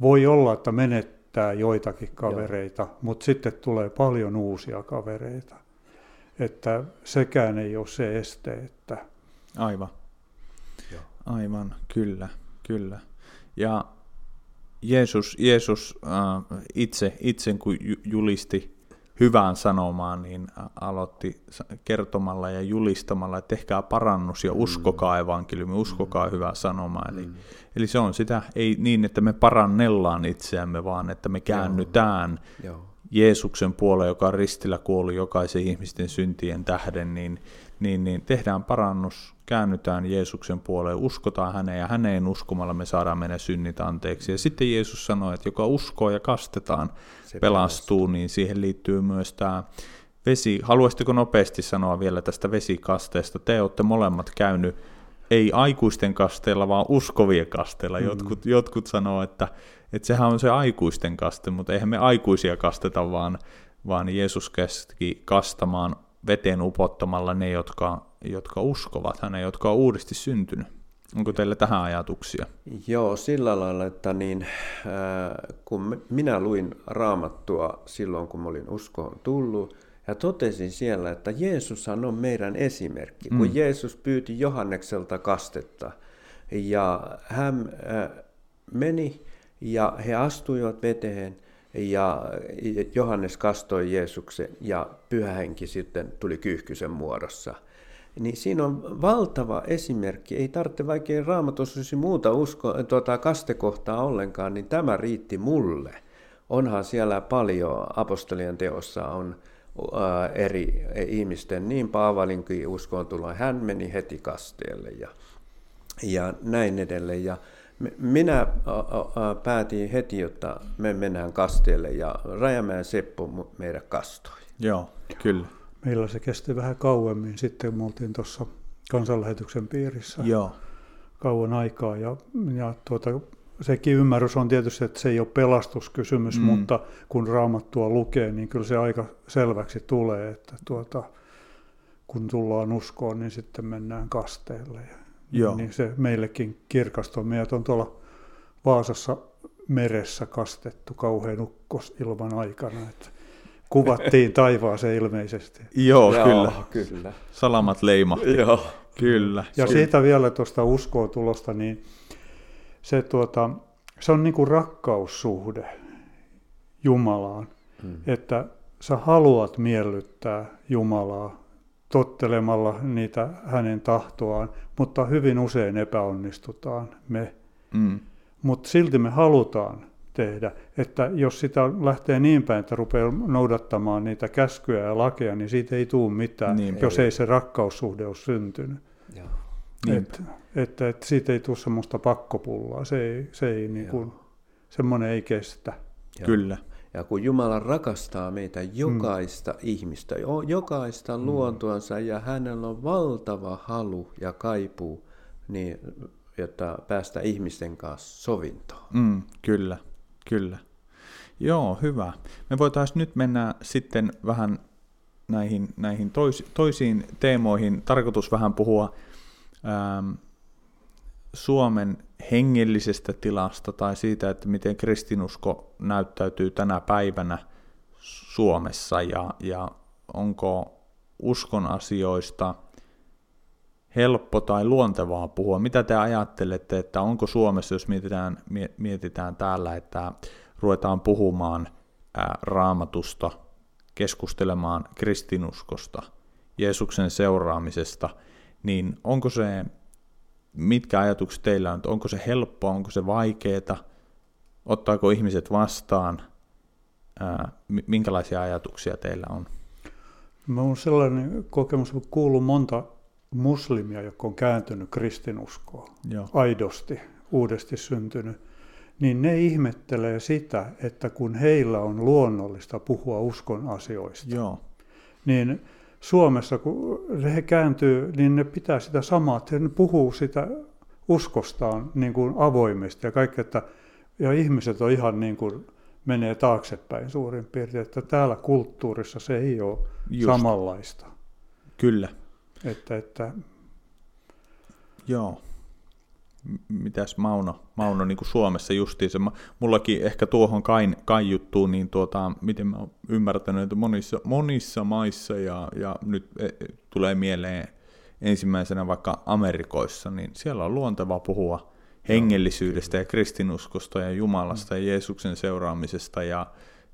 [SPEAKER 3] voi olla, että menettää joitakin kavereita, Joo. mutta sitten tulee paljon uusia kavereita. Että sekään ei ole se este, että...
[SPEAKER 1] Aivan. Joo. Aivan, kyllä, kyllä. Ja Jeesus, Jeesus äh, itse, itse kun julisti hyvään sanomaan, niin aloitti kertomalla ja julistamalla, että tehkää parannus ja uskokaa evankeliumi, uskokaa hyvää sanomaa. Eli, mm. eli se on sitä, ei niin, että me parannellaan itseämme, vaan että me käännytään Joo. Jeesuksen puoleen, joka on ristillä kuollut jokaisen ihmisten syntien tähden, niin, niin, niin tehdään parannus, käännytään Jeesuksen puoleen, uskotaan häneen ja häneen uskomalla me saadaan meidän synnit anteeksi. Ja sitten Jeesus sanoi, että joka uskoo ja kastetaan, Se pelastuu, pelastuu, niin siihen liittyy myös tämä vesi. Haluaisitteko nopeasti sanoa vielä tästä vesikasteesta? Te olette molemmat käynyt ei aikuisten kasteella, vaan uskovien kasteella. Mm. Jotkut, jotkut sanoo, että, että sehän on se aikuisten kaste, mutta eihän me aikuisia kasteta, vaan, vaan Jeesus käski kastamaan veteen upottamalla ne, jotka, jotka uskovat häneen, jotka on uudesti syntynyt. Onko teillä tähän ajatuksia?
[SPEAKER 2] Joo, sillä lailla, että niin, äh, kun minä luin raamattua silloin, kun olin uskoon tullut, ja totesin siellä, että Jeesushan on meidän esimerkki. Mm. Kun Jeesus pyyti Johannekselta kastetta, ja hän äh, meni, ja he astuivat veteen, ja Johannes kastoi Jeesuksen ja pyhähenki sitten tuli kyyhkysen muodossa. Niin siinä on valtava esimerkki. Ei tarvitse vaikka raamatussa muuta usko, tuota, kastekohtaa ollenkaan, niin tämä riitti mulle. Onhan siellä paljon apostolien teossa on ää, eri ihmisten, niin Paavalinkin uskoon tulla, hän meni heti kasteelle ja, ja näin edelleen. Ja minä päätin heti, että me mennään kasteelle ja Rajamäen Seppo meidän kastoi.
[SPEAKER 1] Joo, kyllä.
[SPEAKER 3] Meillä se kesti vähän kauemmin. Sitten me oltiin tuossa kansanlähetyksen piirissä Joo. kauan aikaa. Ja, ja tuota, sekin ymmärrys on tietysti, että se ei ole pelastuskysymys, mm. mutta kun raamattua lukee, niin kyllä se aika selväksi tulee, että tuota, kun tullaan uskoon, niin sitten mennään kasteelle. Joo. Niin se meillekin kirkastui. Meidät on tuolla Vaasassa meressä kastettu kauhean ukkos ilman aikana. Että kuvattiin taivaaseen ilmeisesti.
[SPEAKER 1] Joo, kyllä. kyllä. Salamat leimahti. Joo. Kyllä.
[SPEAKER 3] Ja siitä vielä tuosta uskoa tulosta, niin se, tuota, se on niin kuin rakkaussuhde Jumalaan. Hmm. Että sä haluat miellyttää Jumalaa tottelemalla niitä hänen tahtoaan, mutta hyvin usein epäonnistutaan me. Mm. Mutta silti me halutaan tehdä, että jos sitä lähtee niin päin, että rupeaa noudattamaan niitä käskyjä ja lakeja, niin siitä ei tule mitään, niin, jos ei. ei se rakkaussuhde ole syntynyt. Että et, et siitä ei tule semmoista pakkopullaa, se ei, se ei niin kuin, semmoinen ei kestä.
[SPEAKER 1] Joo. Kyllä.
[SPEAKER 2] Ja kun Jumala rakastaa meitä jokaista mm. ihmistä, jokaista mm. luontoansa ja hänellä on valtava halu ja kaipuu, niin, jotta päästä ihmisten kanssa sovintoon.
[SPEAKER 1] Mm, kyllä, kyllä. Joo, hyvä. Me voitaisiin nyt mennä sitten vähän näihin, näihin tois, toisiin teemoihin. Tarkoitus vähän puhua ähm, Suomen hengellisestä tilasta tai siitä, että miten kristinusko näyttäytyy tänä päivänä Suomessa ja, ja onko uskon asioista helppo tai luontevaa puhua. Mitä te ajattelette, että onko Suomessa, jos mietitään, mietitään täällä, että ruvetaan puhumaan raamatusta, keskustelemaan kristinuskosta, Jeesuksen seuraamisesta, niin onko se mitkä ajatukset teillä on, onko se helppoa, onko se vaikeaa, ottaako ihmiset vastaan, minkälaisia ajatuksia teillä on?
[SPEAKER 3] Mä on sellainen kokemus, että kuullut monta muslimia, jotka on kääntynyt kristinuskoon Joo. aidosti, uudesti syntynyt, niin ne ihmettelee sitä, että kun heillä on luonnollista puhua uskon asioista, Joo. niin Suomessa, kun he kääntyy, niin ne pitää sitä samaa, että ne puhuu sitä uskostaan niin kuin avoimesti ja kaikki, että ja ihmiset on ihan niin kuin menee taaksepäin suurin piirtein, että täällä kulttuurissa se ei ole Just. samanlaista.
[SPEAKER 1] Kyllä.
[SPEAKER 3] Että, että...
[SPEAKER 1] Joo. Mitäs Mauno, Mauno niin kuin Suomessa justiinsa, mullakin ehkä tuohon kain, kaiuttuu, niin tuota, miten mä oon ymmärtänyt, että monissa, monissa maissa, ja, ja nyt e, tulee mieleen ensimmäisenä vaikka Amerikoissa, niin siellä on luonteva puhua hengellisyydestä ja kristinuskosta ja Jumalasta ja Jeesuksen seuraamisesta ja,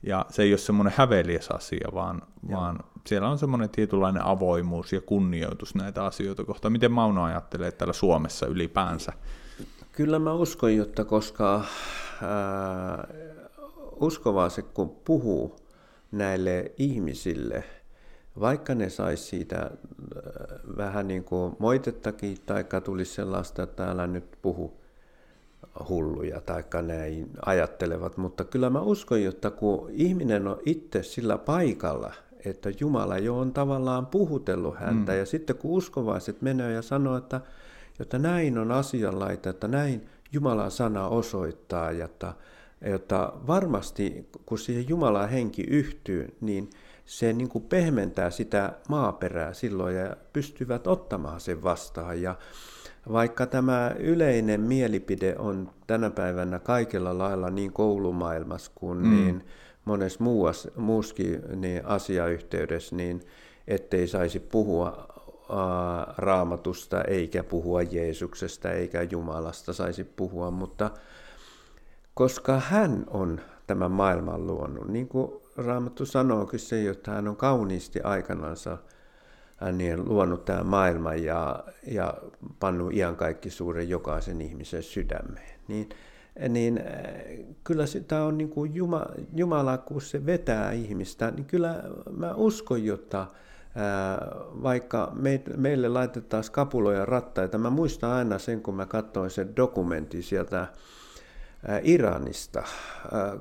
[SPEAKER 1] ja se ei ole semmoinen häveliäs asia, vaan, vaan siellä on semmoinen tietynlainen avoimuus ja kunnioitus näitä asioita kohtaan. Miten Mauno ajattelee täällä Suomessa ylipäänsä?
[SPEAKER 2] Kyllä mä uskon, että koska ää, uskovaiset kun puhuu näille ihmisille, vaikka ne saisi siitä vähän niin kuin moitettakin, tai tulisi sellaista, että älä nyt puhu hulluja tai näin ajattelevat, mutta kyllä mä uskon, että kun ihminen on itse sillä paikalla, että Jumala jo on tavallaan puhutellut häntä, mm. ja sitten kun uskovaiset menee ja sanoo, että, että näin on asianlaita, että näin Jumalan sana osoittaa, että, että varmasti kun siihen Jumalan henki yhtyy, niin se niin kuin pehmentää sitä maaperää silloin ja pystyvät ottamaan sen vastaan. Ja vaikka tämä yleinen mielipide on tänä päivänä kaikella lailla niin koulumaailmassa kuin mm. niin monessa muuas, muuskin niin asiayhteydessä, niin ettei saisi puhua ää, raamatusta eikä puhua Jeesuksesta eikä Jumalasta saisi puhua, mutta koska hän on tämän maailman luonut, niin kuin Raamattu sanoo se, että hän on kauniisti aikanansa niin luonut tämän maailman ja, ja pannut suuren jokaisen ihmisen sydämeen. Niin, niin äh, kyllä sitä on niin kuin Jumala, Jumala, kun se vetää ihmistä, niin kyllä mä uskon, jotta äh, vaikka meille laitetaan skapuloja rattaita, mä muistan aina sen, kun mä katsoin sen dokumentin sieltä äh, Iranista,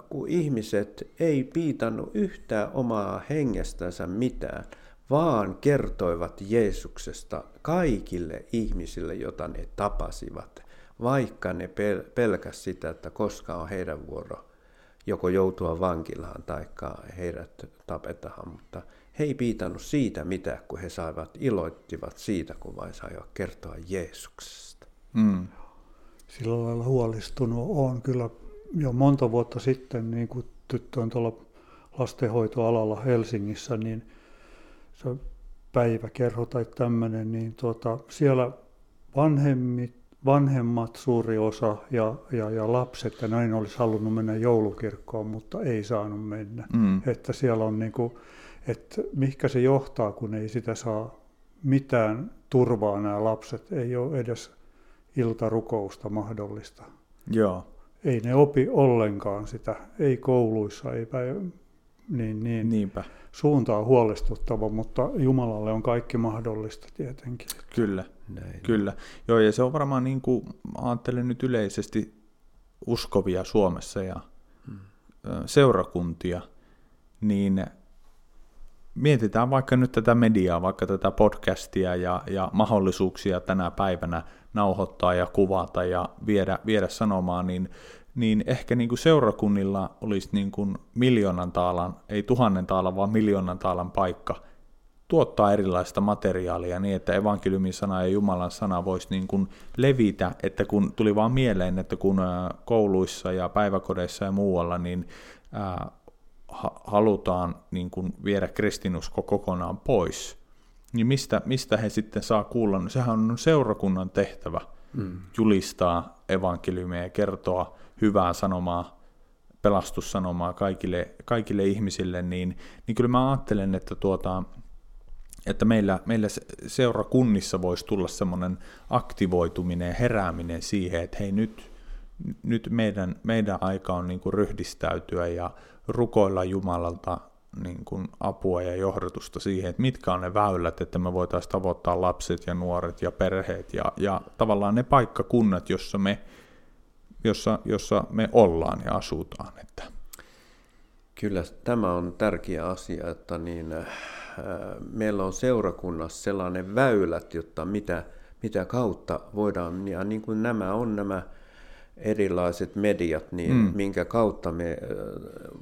[SPEAKER 2] kun ihmiset ei piitannut yhtään omaa hengestänsä mitään – vaan kertoivat Jeesuksesta kaikille ihmisille, jota ne tapasivat, vaikka ne pel- pelkäs sitä, että koska on heidän vuoro joko joutua vankilaan tai heidät tapetaan, mutta he ei piitannut siitä mitä, kun he saivat, iloittivat siitä, kun vain saivat kertoa Jeesuksesta. Mm.
[SPEAKER 3] Sillä lailla huolestunut on kyllä jo monta vuotta sitten, niin kuin tyttö on tuolla lastenhoitoalalla Helsingissä, niin se päiväkerho tai tämmöinen, niin tuota, siellä vanhemmit, vanhemmat suuri osa ja, ja, ja lapset ja näin olisi halunnut mennä joulukirkkoon, mutta ei saanut mennä. Mm. Että siellä on niin kuin, että mihinkä se johtaa, kun ei sitä saa mitään turvaa nämä lapset, ei ole edes iltarukousta mahdollista.
[SPEAKER 1] Joo.
[SPEAKER 3] Ei ne opi ollenkaan sitä, ei kouluissa, ei päivä, niin, niin.
[SPEAKER 1] Niinpä
[SPEAKER 3] suunta on huolestuttava, mutta Jumalalle on kaikki mahdollista tietenkin.
[SPEAKER 1] Kyllä, Näin. kyllä. Joo, ja se on varmaan niin kuin ajattelen nyt yleisesti uskovia Suomessa ja hmm. seurakuntia, niin mietitään vaikka nyt tätä mediaa, vaikka tätä podcastia ja, ja mahdollisuuksia tänä päivänä nauhoittaa ja kuvata ja viedä, viedä sanomaan, niin niin ehkä niin kuin seurakunnilla olisi niin kuin miljoonan taalan, ei tuhannen taalan, vaan miljoonan taalan paikka tuottaa erilaista materiaalia niin, että evankeliumin sana ja Jumalan sana voisi niin kuin levitä, että kun tuli vaan mieleen, että kun kouluissa ja päiväkodeissa ja muualla, niin ää, halutaan niin kuin viedä kristinusko kokonaan pois, niin mistä, mistä he sitten saa kuulla? No, sehän on seurakunnan tehtävä mm. julistaa evankeliumia ja kertoa hyvää sanomaa, pelastussanomaa kaikille, kaikille ihmisille, niin, niin kyllä mä ajattelen, että, tuota, että meillä, meillä seurakunnissa voisi tulla semmoinen aktivoituminen ja herääminen siihen, että hei nyt, nyt meidän, meidän aika on niin kuin ryhdistäytyä ja rukoilla Jumalalta niin kuin apua ja johdatusta siihen, että mitkä on ne väylät, että me voitaisiin tavoittaa lapset ja nuoret ja perheet ja, ja tavallaan ne paikkakunnat, jossa me jossa, jossa me ollaan ja asutaan. Että.
[SPEAKER 2] Kyllä tämä on tärkeä asia, että niin, äh, meillä on seurakunnassa sellainen väylät, jotta mitä, mitä kautta voidaan, ja niin kuin nämä on nämä erilaiset mediat, niin mm. minkä kautta me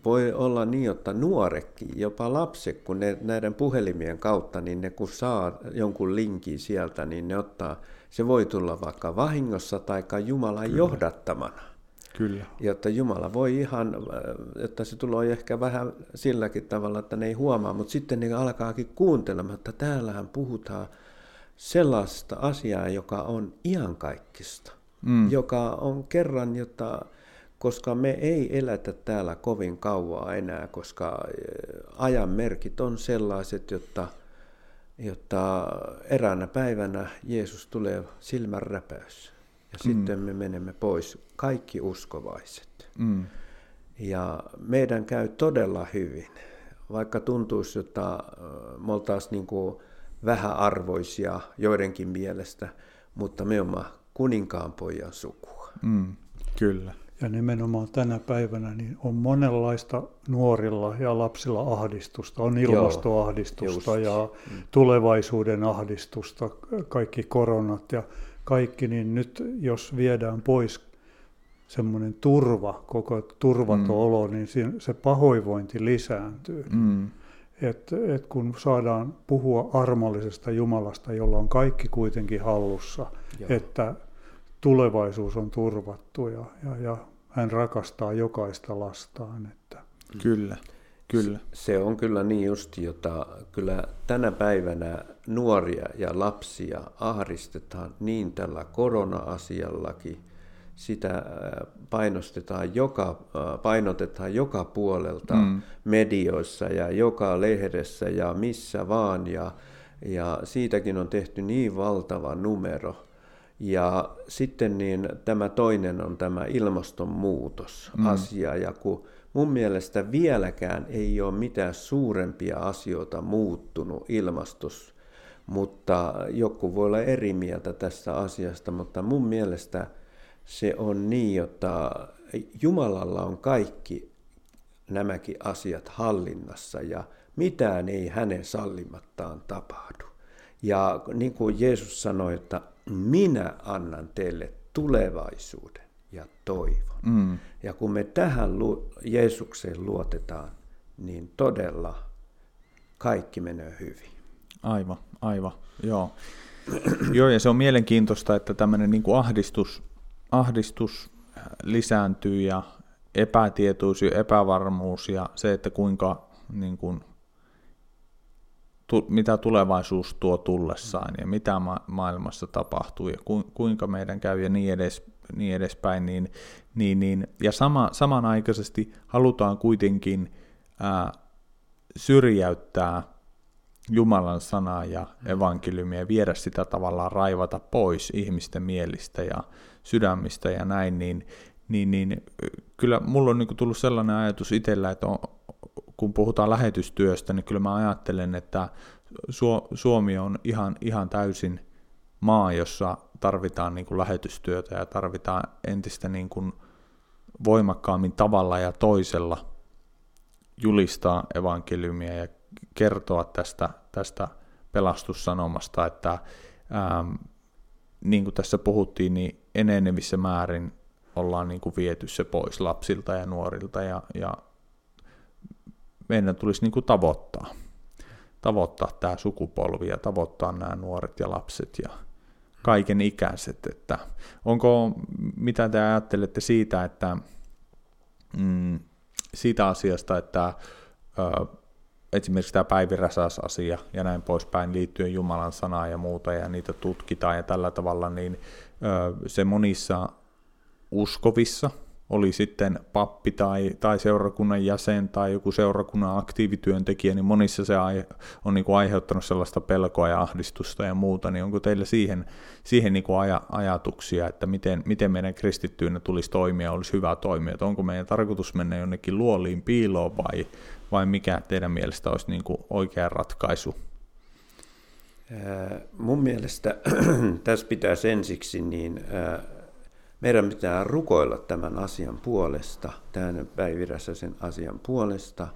[SPEAKER 2] voi olla niin, että nuorekin, jopa lapset, kun ne näiden puhelimien kautta, niin ne kun saa jonkun linkin sieltä, niin ne ottaa, se voi tulla vaikka vahingossa tai Jumalan Kyllä. johdattamana.
[SPEAKER 1] Kyllä.
[SPEAKER 2] Jotta Jumala voi ihan, että se tulee ehkä vähän silläkin tavalla, että ne ei huomaa, mutta sitten ne alkaakin kuuntelemaan, että täällähän puhutaan sellaista asiaa, joka on iankaikkista mm. joka on kerran, jota koska me ei elätä täällä kovin kauaa enää, koska ajan merkit on sellaiset, jotta, jotta eräänä päivänä Jeesus tulee silmänräpäys. Ja mm. sitten me menemme pois, kaikki uskovaiset. Mm. Ja meidän käy todella hyvin, vaikka tuntuisi, että me oltaisiin niin vähäarvoisia joidenkin mielestä, mutta me olemme kuninkaan pojan sukua. Mm,
[SPEAKER 1] kyllä.
[SPEAKER 3] Ja nimenomaan tänä päivänä niin on monenlaista nuorilla ja lapsilla ahdistusta. On ilmastoahdistusta Joo, ja mm. tulevaisuuden ahdistusta, kaikki koronat ja kaikki. Niin nyt jos viedään pois semmoinen turva, koko turvaton mm. olo, niin se pahoinvointi lisääntyy. Mm. Et, et kun saadaan puhua armollisesta Jumalasta, jolla on kaikki kuitenkin hallussa, Joo. että tulevaisuus on turvattu ja, ja, ja hän rakastaa jokaista lastaan. Että.
[SPEAKER 1] Kyllä, kyllä.
[SPEAKER 2] Se on kyllä niin justi, jota kyllä tänä päivänä nuoria ja lapsia ahdistetaan niin tällä korona-asiallakin, sitä äh, painostetaan joka, äh, painotetaan joka puolelta mm. medioissa ja joka lehdessä ja missä vaan. Ja, ja siitäkin on tehty niin valtava numero. Ja sitten niin tämä toinen on tämä ilmastonmuutos mm. asia. Ja kun mun mielestä vieläkään ei ole mitään suurempia asioita muuttunut ilmastos, mutta joku voi olla eri mieltä tästä asiasta, mutta mun mielestä – se on niin, että Jumalalla on kaikki nämäkin asiat hallinnassa ja mitään ei hänen sallimattaan tapahdu. Ja niin kuin Jeesus sanoi, että minä annan teille tulevaisuuden ja toivon. Mm. Ja kun me tähän lu- Jeesukseen luotetaan, niin todella kaikki menee hyvin.
[SPEAKER 1] Aivan, aivan, joo. joo, ja se on mielenkiintoista, että tämmöinen niin ahdistus ahdistus lisääntyy ja epätietoisuus ja epävarmuus ja se, että kuinka, niin kuin, tu, mitä tulevaisuus tuo tullessaan ja mitä ma- maailmassa tapahtuu ja ku, kuinka meidän käy ja niin, edes, niin edespäin. Niin, niin, niin, ja sama, samanaikaisesti halutaan kuitenkin ää, syrjäyttää Jumalan sanaa ja evankeliumia ja viedä sitä tavallaan raivata pois ihmisten mielistä ja sydämistä ja näin, niin, niin, niin kyllä mulla on niin tullut sellainen ajatus itsellä, että on, kun puhutaan lähetystyöstä, niin kyllä mä ajattelen, että Suomi on ihan, ihan täysin maa, jossa tarvitaan niin kuin lähetystyötä ja tarvitaan entistä niin kuin voimakkaammin tavalla ja toisella julistaa evankeliumia ja kertoa tästä, tästä pelastussanomasta, että ähm, niin kuin tässä puhuttiin, niin enenevissä määrin ollaan niin kuin viety se pois lapsilta ja nuorilta ja, ja meidän tulisi niin kuin tavoittaa, tavoittaa tämä sukupolvi ja tavoittaa nämä nuoret ja lapset ja kaiken ikäiset. Että onko, mitä te ajattelette siitä, että mm, siitä asiasta, että ö, esimerkiksi tämä päiviräsäsasia ja näin poispäin liittyen Jumalan sanaan ja muuta ja niitä tutkitaan ja tällä tavalla, niin se monissa uskovissa, oli sitten pappi tai, tai seurakunnan jäsen tai joku seurakunnan aktiivityöntekijä, niin monissa se on niin kuin aiheuttanut sellaista pelkoa ja ahdistusta ja muuta, niin onko teillä siihen, siihen niin kuin aja, ajatuksia, että miten, miten meidän kristittyinä tulisi toimia, olisi hyvä toimia, että onko meidän tarkoitus mennä jonnekin luoliin piiloon vai, vai mikä teidän mielestä olisi niin kuin oikea ratkaisu?
[SPEAKER 2] Mun mielestä tässä pitäisi ensiksi niin meidän pitää rukoilla tämän asian puolesta, tämän päivirässä sen asian puolesta,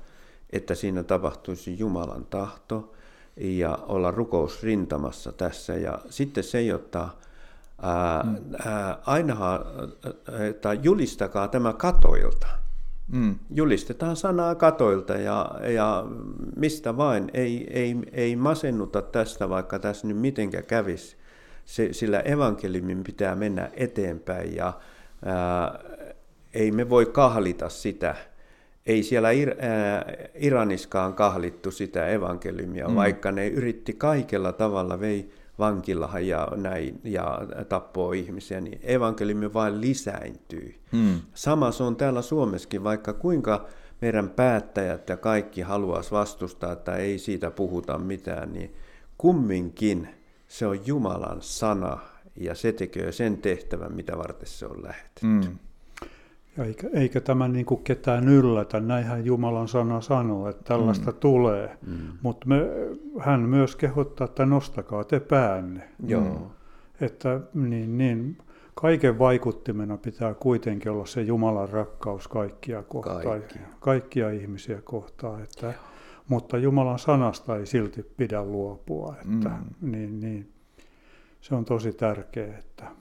[SPEAKER 2] että siinä tapahtuisi Jumalan tahto ja olla rukousrintamassa tässä. Ja sitten se, jotta ää, mm. ää, ainahan, että julistakaa tämä katoilta. Mm. Julistetaan sanaa katoilta ja, ja mistä vain. Ei, ei, ei masennuta tästä, vaikka tässä nyt mitenkä kävisi se, sillä evankeliumin pitää mennä eteenpäin ja ää, ei me voi kahlita sitä. Ei siellä Ir, ää, Iraniskaan kahlittu sitä evankeliumia, mm. vaikka ne yritti kaikella tavalla, vei vankilahan ja näin, ja tappoo ihmisiä, niin evankeliumi vain lisääntyy.
[SPEAKER 1] Mm.
[SPEAKER 2] Sama se on täällä Suomessakin, vaikka kuinka meidän päättäjät ja kaikki haluaisi vastustaa, että ei siitä puhuta mitään, niin kumminkin se on Jumalan sana ja se tekee sen tehtävän, mitä varten se on lähetetty.
[SPEAKER 1] Mm.
[SPEAKER 3] Ja eikä, eikä tämä niin kuin ketään yllätä, näinhän Jumalan sana sanoo, että tällaista mm. tulee. Mm. Mutta hän myös kehottaa, että nostakaa te päänne.
[SPEAKER 2] Joo. Mm.
[SPEAKER 3] Että niin, niin, kaiken vaikuttimena pitää kuitenkin olla se Jumalan rakkaus kaikkia kohtaan,
[SPEAKER 2] Kaikki.
[SPEAKER 3] kaikkia ihmisiä kohtaan. Että, mutta Jumalan sanasta ei silti pidä luopua. Että,
[SPEAKER 1] Mm.
[SPEAKER 3] niin, niin, se on tosi tärkeää, että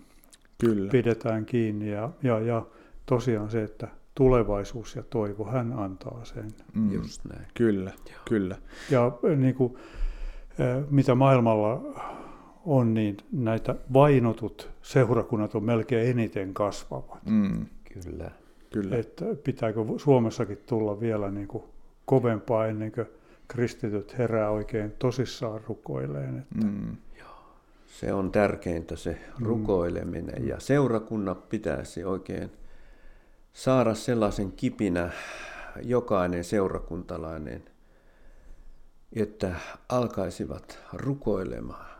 [SPEAKER 1] Kyllä.
[SPEAKER 3] pidetään kiinni ja, ja, ja tosiaan se, että tulevaisuus ja toivo, hän antaa sen.
[SPEAKER 1] Mm.
[SPEAKER 2] Just näin.
[SPEAKER 1] Kyllä, kyllä.
[SPEAKER 3] Ja äh, niin kuin, äh, mitä maailmalla on, niin näitä vainotut seurakunnat on melkein eniten kasvavat.
[SPEAKER 1] Mm.
[SPEAKER 2] Kyllä.
[SPEAKER 1] Kyllä.
[SPEAKER 3] Että pitääkö Suomessakin tulla vielä niin kuin kovempaa ennen kuin kristityt herää oikein tosissaan rukoileen. Että,
[SPEAKER 1] Mm.
[SPEAKER 2] Se on tärkeintä se rukoileminen ja seurakunnat pitäisi oikein saada sellaisen kipinä jokainen seurakuntalainen, että alkaisivat rukoilemaan.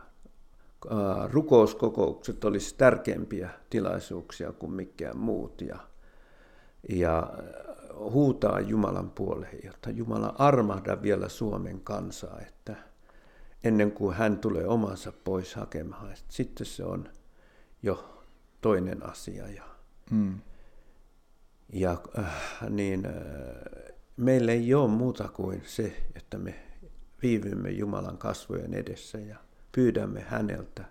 [SPEAKER 2] Rukouskokoukset olisi tärkeämpiä tilaisuuksia kuin mikään muut ja, ja huutaa Jumalan puoleen, jotta Jumala armahda vielä Suomen kansaa, että ennen kuin hän tulee omansa pois hakemaan. Sitten se on jo toinen asia. Ja,
[SPEAKER 1] Mm.
[SPEAKER 2] ja äh, niin, äh, meillä ei ole muuta kuin se, että me viivymme Jumalan kasvojen edessä ja pyydämme häneltä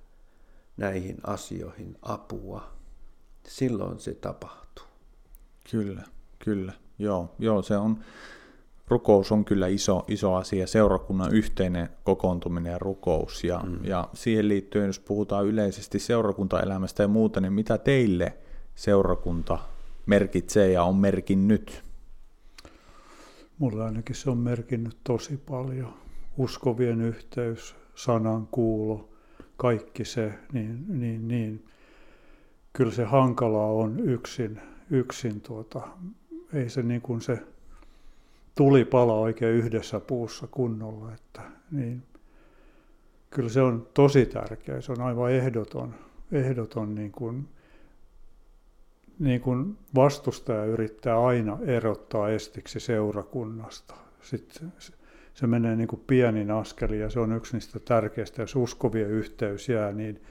[SPEAKER 2] näihin asioihin apua. Silloin se tapahtuu.
[SPEAKER 1] Kyllä, kyllä. Joo, joo, se on, rukous on kyllä iso, iso asia, seurakunnan yhteinen kokoontuminen ja rukous. Ja, mm. ja siihen liittyen, jos puhutaan yleisesti seurakuntaelämästä ja muuta, niin mitä teille seurakunta merkitsee ja on merkinnyt?
[SPEAKER 3] mulle ainakin se on merkinnyt tosi paljon. Uskovien yhteys, sanan kuulo, kaikki se, niin, niin, niin kyllä se hankalaa on yksin, yksin tuota, ei se niin kuin se tuli pala oikein yhdessä puussa kunnolla, että niin, kyllä se on tosi tärkeä, se on aivan ehdoton, ehdoton niin kuin, niin kuin vastustaja yrittää aina erottaa estiksi seurakunnasta. Sitten se- menee niin kuin pienin askeli ja se on yksi niistä tärkeistä. Jos uskovien yhteys jää, niin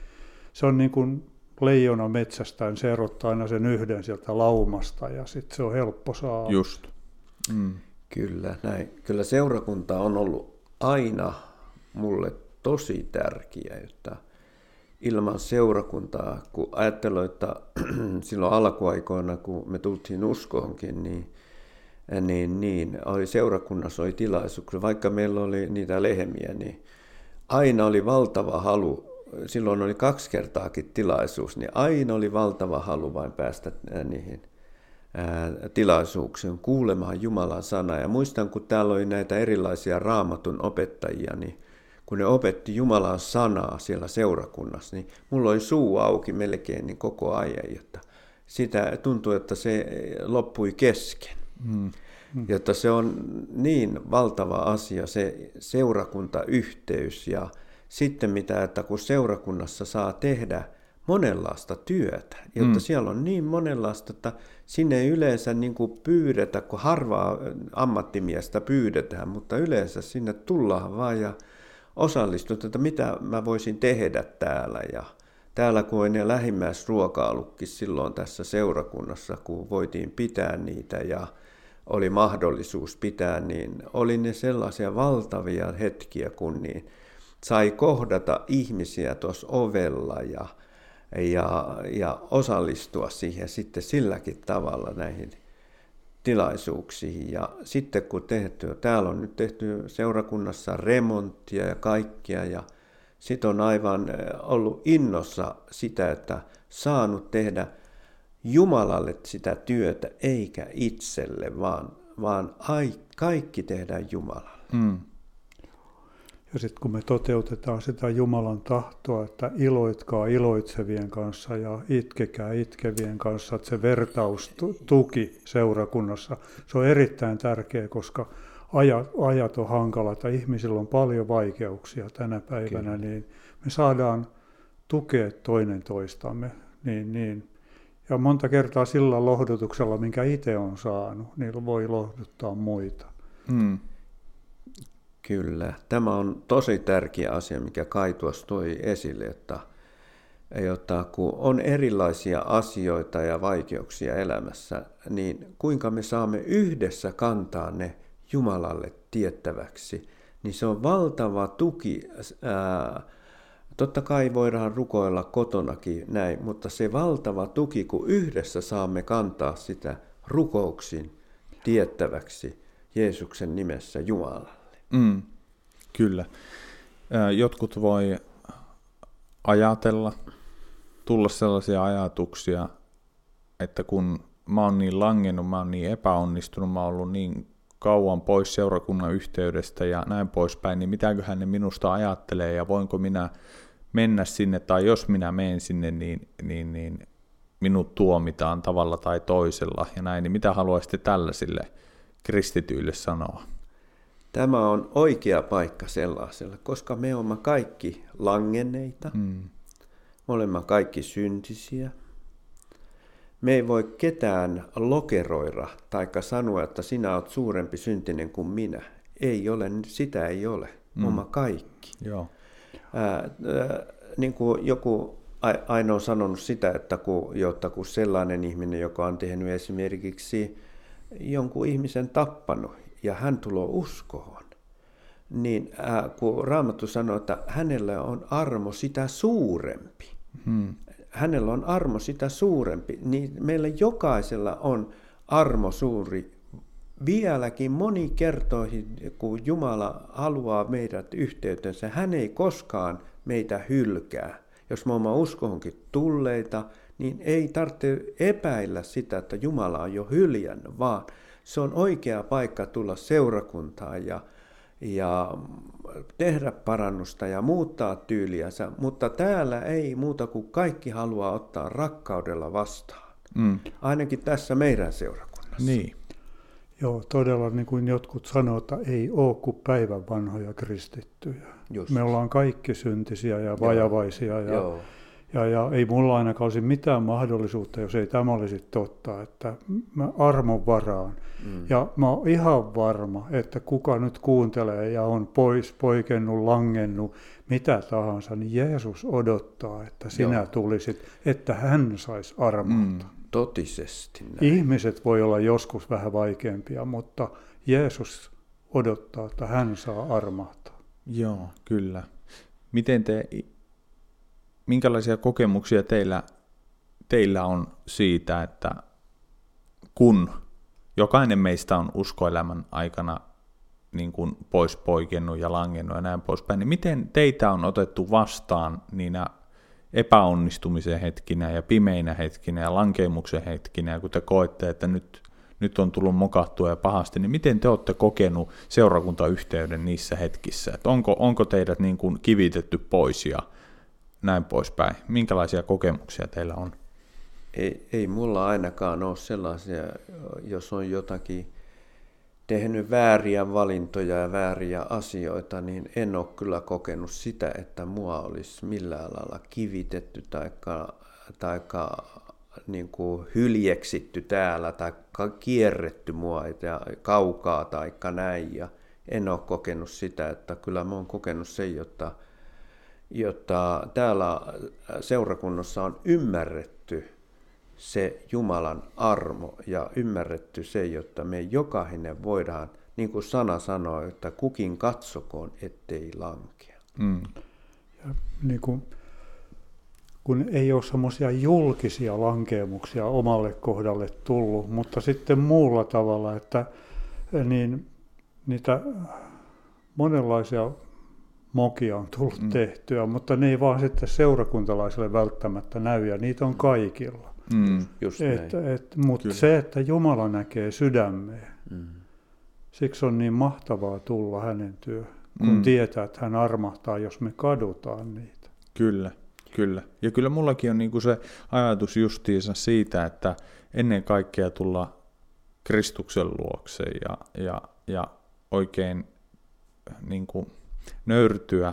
[SPEAKER 3] se on niin kuin leijona metsästään, se erottaa aina sen yhden sieltä laumasta ja sitten se on helppo saada.
[SPEAKER 1] Just. Mm.
[SPEAKER 2] Kyllä, näin. Kyllä seurakunta on ollut aina mulle tosi tärkeä, että ilman seurakuntaa, kun ajattelin, että silloin alkuaikoina, kun me tultiin uskoonkin, niin, niin, niin oli seurakunnassa oli tilaisuuksia, vaikka meillä oli niitä lehmiä, niin aina oli valtava halu, silloin oli kaksi kertaakin tilaisuus, niin aina oli valtava halu vain päästä äh, niihin ää, tilaisuuksiin kuulemaan Jumalan sanaa. Ja muistan, kun täällä oli näitä erilaisia raamatun opettajia, niin kun ne opetti Jumalan sanaa siellä seurakunnassa, niin mulla oli suu auki melkein niin koko ajan, jotta sitä tuntui, että se loppui kesken.
[SPEAKER 1] Mm.
[SPEAKER 2] Jotta se on niin valtava asia, se seurakuntayhteys ja sitten mitä, että kun seurakunnassa saa tehdä monenlaista työtä, jotta mm. siellä on niin monenlaista, että sinne ei yleensä niin kuin pyydetä, kun harvaa ammattimiestä pyydetään, mutta yleensä sinne tullaan vaan ja osallistut, että mitä mä voisin tehdä täällä ja täällä kun on ne lähimmäisruokailutkin silloin tässä seurakunnassa, kun voitiin pitää niitä ja oli mahdollisuus pitää, niin oli ne sellaisia valtavia hetkiä, kun niin sai kohdata ihmisiä tuossa ovella ja, ja, ja osallistua siihen sitten silläkin tavalla näihin tilaisuuksiin. Ja sitten kun tehty, täällä on nyt tehty seurakunnassa remonttia ja kaikkia ja sitten on aivan ollut innossa sitä, että saanut tehdä Jumalalle sitä työtä eikä itselle, vaan, vaan ai, kaikki tehdään Jumalalle.
[SPEAKER 1] Mm.
[SPEAKER 3] Ja sitten kun me toteutetaan sitä Jumalan tahtoa, että iloitkaa iloitsevien kanssa ja itkekää itkevien kanssa, että se vertaustuki seurakunnassa, se on erittäin tärkeä, koska ajat, ajat on hankalat ja ihmisillä on paljon vaikeuksia tänä päivänä, Kyllä. niin me saadaan tukea toinen toistamme. Niin, niin. Ja monta kertaa sillä lohdutuksella, minkä itse on saanut, niin voi lohduttaa muita. Hmm.
[SPEAKER 2] Kyllä. Tämä on tosi tärkeä asia, mikä Kai tuossa toi esille, että, että kun on erilaisia asioita ja vaikeuksia elämässä, niin kuinka me saamme yhdessä kantaa ne Jumalalle tiettäväksi, niin se on valtava tuki. Ää, totta kai voidaan rukoilla kotonakin näin, mutta se valtava tuki, kun yhdessä saamme kantaa sitä rukouksin tiettäväksi Jeesuksen nimessä Jumalalle.
[SPEAKER 1] Mm, kyllä. Jotkut voi ajatella, tulla sellaisia ajatuksia, että kun mä oon niin langennut, mä oon niin epäonnistunut, mä oon ollut niin kauan pois seurakunnan yhteydestä ja näin poispäin, niin mitäköhän ne minusta ajattelee ja voinko minä mennä sinne tai jos minä menen sinne, niin, niin, niin minut tuomitaan tavalla tai toisella ja näin, niin mitä haluaisitte tällaisille kristityille sanoa?
[SPEAKER 2] Tämä on oikea paikka sellaiselle, koska me olemme kaikki langenneita, mm. me olemme kaikki syntisiä. Me ei voi ketään lokeroida tai sanoa, että sinä olet suurempi syntinen kuin minä. Ei ole, sitä ei ole. Mm. Oma kaikki.
[SPEAKER 1] Joo.
[SPEAKER 2] Ää, ää, niin kuin joku aina on sanonut sitä, että kun, jotta kun sellainen ihminen, joka on tehnyt esimerkiksi jonkun ihmisen tappanut ja hän tulee uskoon, niin ää, kun Raamattu sanoo, että hänellä on armo sitä suurempi, hmm. hänellä on armo sitä suurempi, niin meillä jokaisella on armo suuri vieläkin moni kertoihin, kun Jumala haluaa meidät yhteytensä, hän ei koskaan meitä hylkää. Jos me olemme uskohonkin tulleita, niin ei tarvitse epäillä sitä, että Jumala on jo hyljännyt, vaan se on oikea paikka tulla seurakuntaan ja, ja tehdä parannusta ja muuttaa tyyliänsä, mutta täällä ei muuta kuin kaikki haluaa ottaa rakkaudella vastaan. Mm. Ainakin tässä meidän seurakunnassa.
[SPEAKER 1] Niin.
[SPEAKER 3] Joo, todella niin kuin jotkut sanoo, että ei ole kuin päivän vanhoja kristittyjä. Just. Me ollaan kaikki syntisiä ja vajavaisia ja Joo. Ja, ja ei mulla ainakaan olisi mitään mahdollisuutta, jos ei tämä olisi totta, että mä armon varaan. Mm. Ja mä oon ihan varma, että kuka nyt kuuntelee ja on pois, poikennut, langennut, mitä tahansa, niin Jeesus odottaa, että sinä Joo. tulisit, että hän saisi armoita. Mm,
[SPEAKER 2] totisesti. Näin.
[SPEAKER 3] Ihmiset voi olla joskus vähän vaikeampia, mutta Jeesus odottaa, että hän saa armahtaa.
[SPEAKER 1] Joo, kyllä. Miten te minkälaisia kokemuksia teillä, teillä on siitä, että kun jokainen meistä on uskoelämän aikana niin kuin pois poikennut ja langennut ja näin poispäin, niin miten teitä on otettu vastaan niinä epäonnistumisen hetkinä ja pimeinä hetkinä ja lankemuksen hetkinä, kun te koette, että nyt, nyt on tullut mokattua ja pahasti, niin miten te olette kokenut seurakuntayhteyden niissä hetkissä? Että onko, onko teidät niin kuin kivitetty pois ja näin poispäin. Minkälaisia kokemuksia teillä on?
[SPEAKER 2] Ei, ei mulla ainakaan ole sellaisia, jos on jotakin tehnyt vääriä valintoja ja vääriä asioita, niin en ole kyllä kokenut sitä, että mua olisi millään lailla kivitetty tai taikka niin hyljeksitty täällä tai kierretty mua ja kaukaa tai näin. Ja en ole kokenut sitä, että kyllä mä oon kokenut sen, jotta jotta täällä seurakunnassa on ymmärretty se Jumalan armo ja ymmärretty se, jotta me jokainen voidaan, niin kuin sana sanoo, että kukin katsokoon, ettei lankea. Mm.
[SPEAKER 3] Ja niin kuin, kun ei ole semmoisia julkisia lankeemuksia omalle kohdalle tullut, mutta sitten muulla tavalla, että niin niitä monenlaisia mokia on tullut mm. tehtyä, mutta ne ei vaan sitten seurakuntalaisille välttämättä näy, ja niitä on kaikilla.
[SPEAKER 1] Mm.
[SPEAKER 3] Just et, et, mutta se, että Jumala näkee sydämeen, mm. siksi on niin mahtavaa tulla hänen työ, kun mm. tietää, että hän armahtaa, jos me kadutaan niitä.
[SPEAKER 1] Kyllä, kyllä. Ja kyllä mullakin on niinku se ajatus justiinsa siitä, että ennen kaikkea tulla Kristuksen luokse ja, ja, ja oikein niin kuin nöyrtyä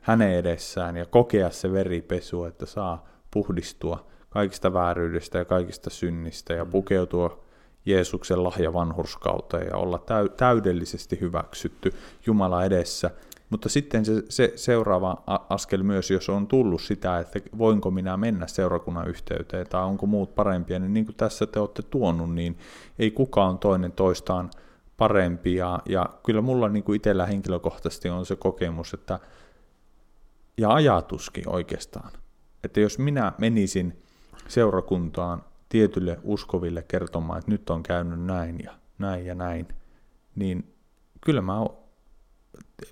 [SPEAKER 1] hänen edessään ja kokea se veripesu, että saa puhdistua kaikista vääryydestä ja kaikista synnistä ja mm. pukeutua Jeesuksen lahja vanhurskauteen ja olla täydellisesti hyväksytty Jumala edessä. Mutta sitten se, se seuraava askel myös, jos on tullut sitä, että voinko minä mennä seurakunnan yhteyteen tai onko muut parempia, niin niin kuin tässä te olette tuonut, niin ei kukaan toinen toistaan parempi. Ja, ja kyllä mulla niin kuin itsellä henkilökohtaisesti on se kokemus, että ja ajatuskin oikeastaan, että jos minä menisin seurakuntaan tietylle uskoville kertomaan, että nyt on käynyt näin ja näin ja näin, niin kyllä mä,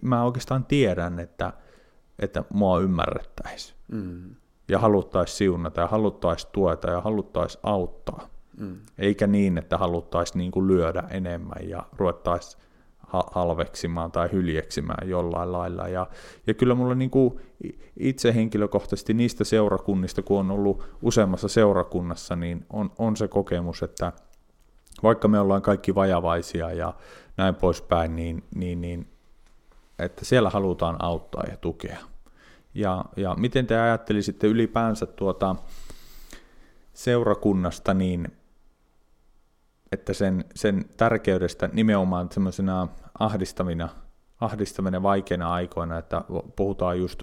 [SPEAKER 1] mä oikeastaan tiedän, että, että mua ymmärrettäisiin. Mm. Ja haluttaisiin siunata ja haluttaisiin tueta ja haluttaisiin auttaa. Mm. Eikä niin, että haluttaisiin niin lyödä enemmän ja ruvettaisiin halveksimaan tai hyljeksimään jollain lailla. Ja, ja kyllä mulla niin kuin itse henkilökohtaisesti niistä seurakunnista, kun on ollut useammassa seurakunnassa, niin on, on se kokemus, että vaikka me ollaan kaikki vajavaisia ja näin poispäin, niin, niin, niin että siellä halutaan auttaa ja tukea. Ja, ja miten te ajattelisitte ylipäänsä tuota seurakunnasta, niin että sen, sen tärkeydestä nimenomaan semmoisena ahdistavina, ahdistavina vaikeina aikoina, että puhutaan just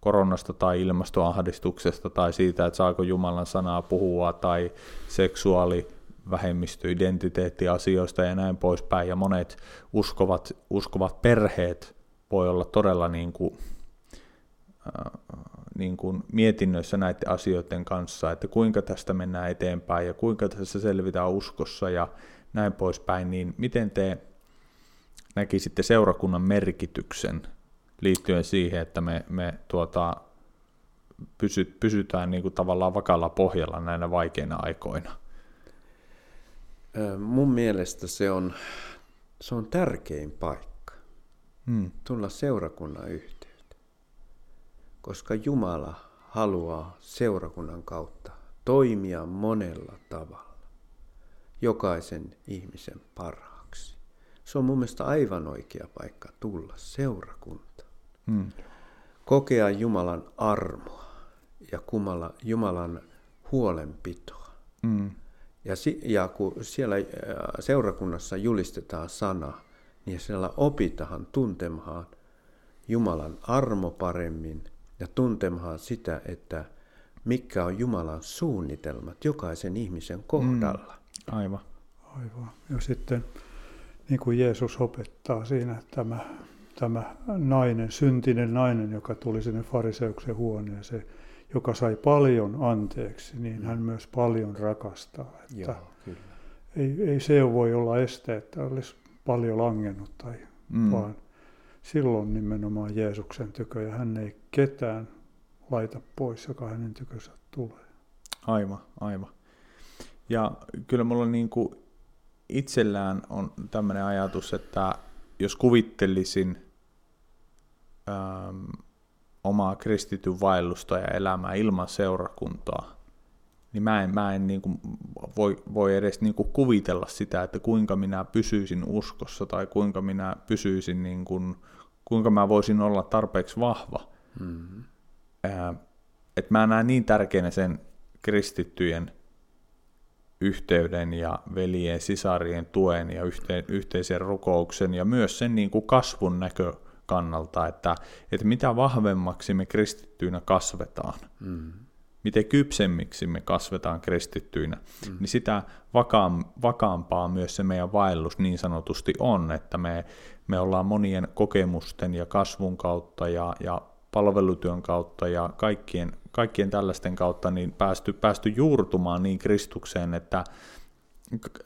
[SPEAKER 1] koronasta tai ilmastoahdistuksesta tai siitä, että saako Jumalan sanaa puhua tai seksuaali vähemmistöidentiteettiasioista ja näin poispäin. Ja monet uskovat, uskovat perheet voi olla todella niin kuin, äh, niin kuin mietinnöissä näiden asioiden kanssa, että kuinka tästä mennään eteenpäin ja kuinka tässä selvitään uskossa ja näin poispäin, niin miten te näkisitte seurakunnan merkityksen liittyen siihen, että me, me tuota, pysy, pysytään niin kuin tavallaan vakalla pohjalla näinä vaikeina aikoina?
[SPEAKER 2] Mun mielestä se on, se on tärkein paikka hmm. tulla seurakunnan yhteyteen, koska Jumala haluaa seurakunnan kautta toimia monella tavalla jokaisen ihmisen parhaaksi. Se on mun mielestä aivan oikea paikka tulla seurakuntaan. Hmm. Kokea Jumalan armoa ja Jumalan huolenpitoa. Hmm. Ja, ja kun siellä äh, seurakunnassa julistetaan sana, niin siellä opitahan tuntemaan Jumalan armo paremmin ja tuntemaan sitä, että mikä on Jumalan suunnitelmat jokaisen ihmisen kohdalla.
[SPEAKER 1] Mm, aivan.
[SPEAKER 3] Aivan. Ja sitten niin kuin Jeesus opettaa siinä, että tämä, tämä nainen, syntinen nainen, joka tuli sinne fariseuksen huoneeseen, joka sai paljon anteeksi, niin mm. hän myös paljon rakastaa. Että Joo, kyllä. Ei, ei se voi olla este, että olisi paljon langennut, tai, mm. vaan silloin nimenomaan Jeesuksen tykö, ja hän ei ketään laita pois, joka hänen tykönsä tulee.
[SPEAKER 1] Aivan, aivan. Ja kyllä mulla niin kuin itsellään on tämmöinen ajatus, että jos kuvittelisin ähm, omaa kristityn vaellusta ja elämää ilman seurakuntaa, niin mä en, mä en niin kuin voi, voi edes niin kuin kuvitella sitä, että kuinka minä pysyisin uskossa tai kuinka minä pysyisin, niin kuin, kuinka mä voisin olla tarpeeksi vahva. Mm-hmm. Äh, että mä näen niin tärkeänä sen kristittyjen yhteyden ja veljen, sisarien tuen ja yhteen, yhteisen rukouksen ja myös sen niin kuin kasvun näkökannalta, että, että mitä vahvemmaksi me kristittyinä kasvetaan, mm. miten kypsemmiksi me kasvetaan kristittyinä, mm. niin sitä vakaam, vakaampaa myös se meidän vaellus niin sanotusti on, että me, me ollaan monien kokemusten ja kasvun kautta ja, ja palvelutyön kautta ja kaikkien, kaikkien tällaisten kautta niin päästy, päästy juurtumaan niin Kristukseen, että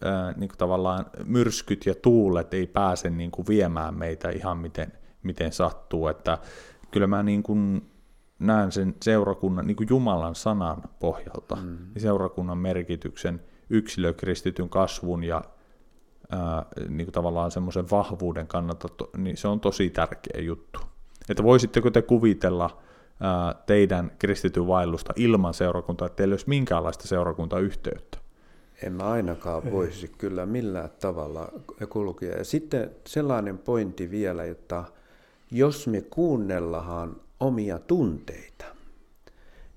[SPEAKER 1] ää, niin kuin tavallaan myrskyt ja tuulet ei pääse niin kuin viemään meitä ihan miten, miten sattuu. Että kyllä mä niin kuin näen sen seurakunnan niin kuin Jumalan sanan pohjalta, mm. niin seurakunnan merkityksen yksilökristityn kasvun ja ää, niin kuin tavallaan semmoisen vahvuuden kannalta, niin se on tosi tärkeä juttu. Että voisitteko te kuvitella ää, teidän kristityn vaellusta ilman seurakuntaa, että teillä olisi minkäänlaista seurakuntayhteyttä?
[SPEAKER 2] En mä ainakaan voisi kyllä millään tavalla kulkea. Ja sitten sellainen pointti vielä, että jos me kuunnellaan omia tunteita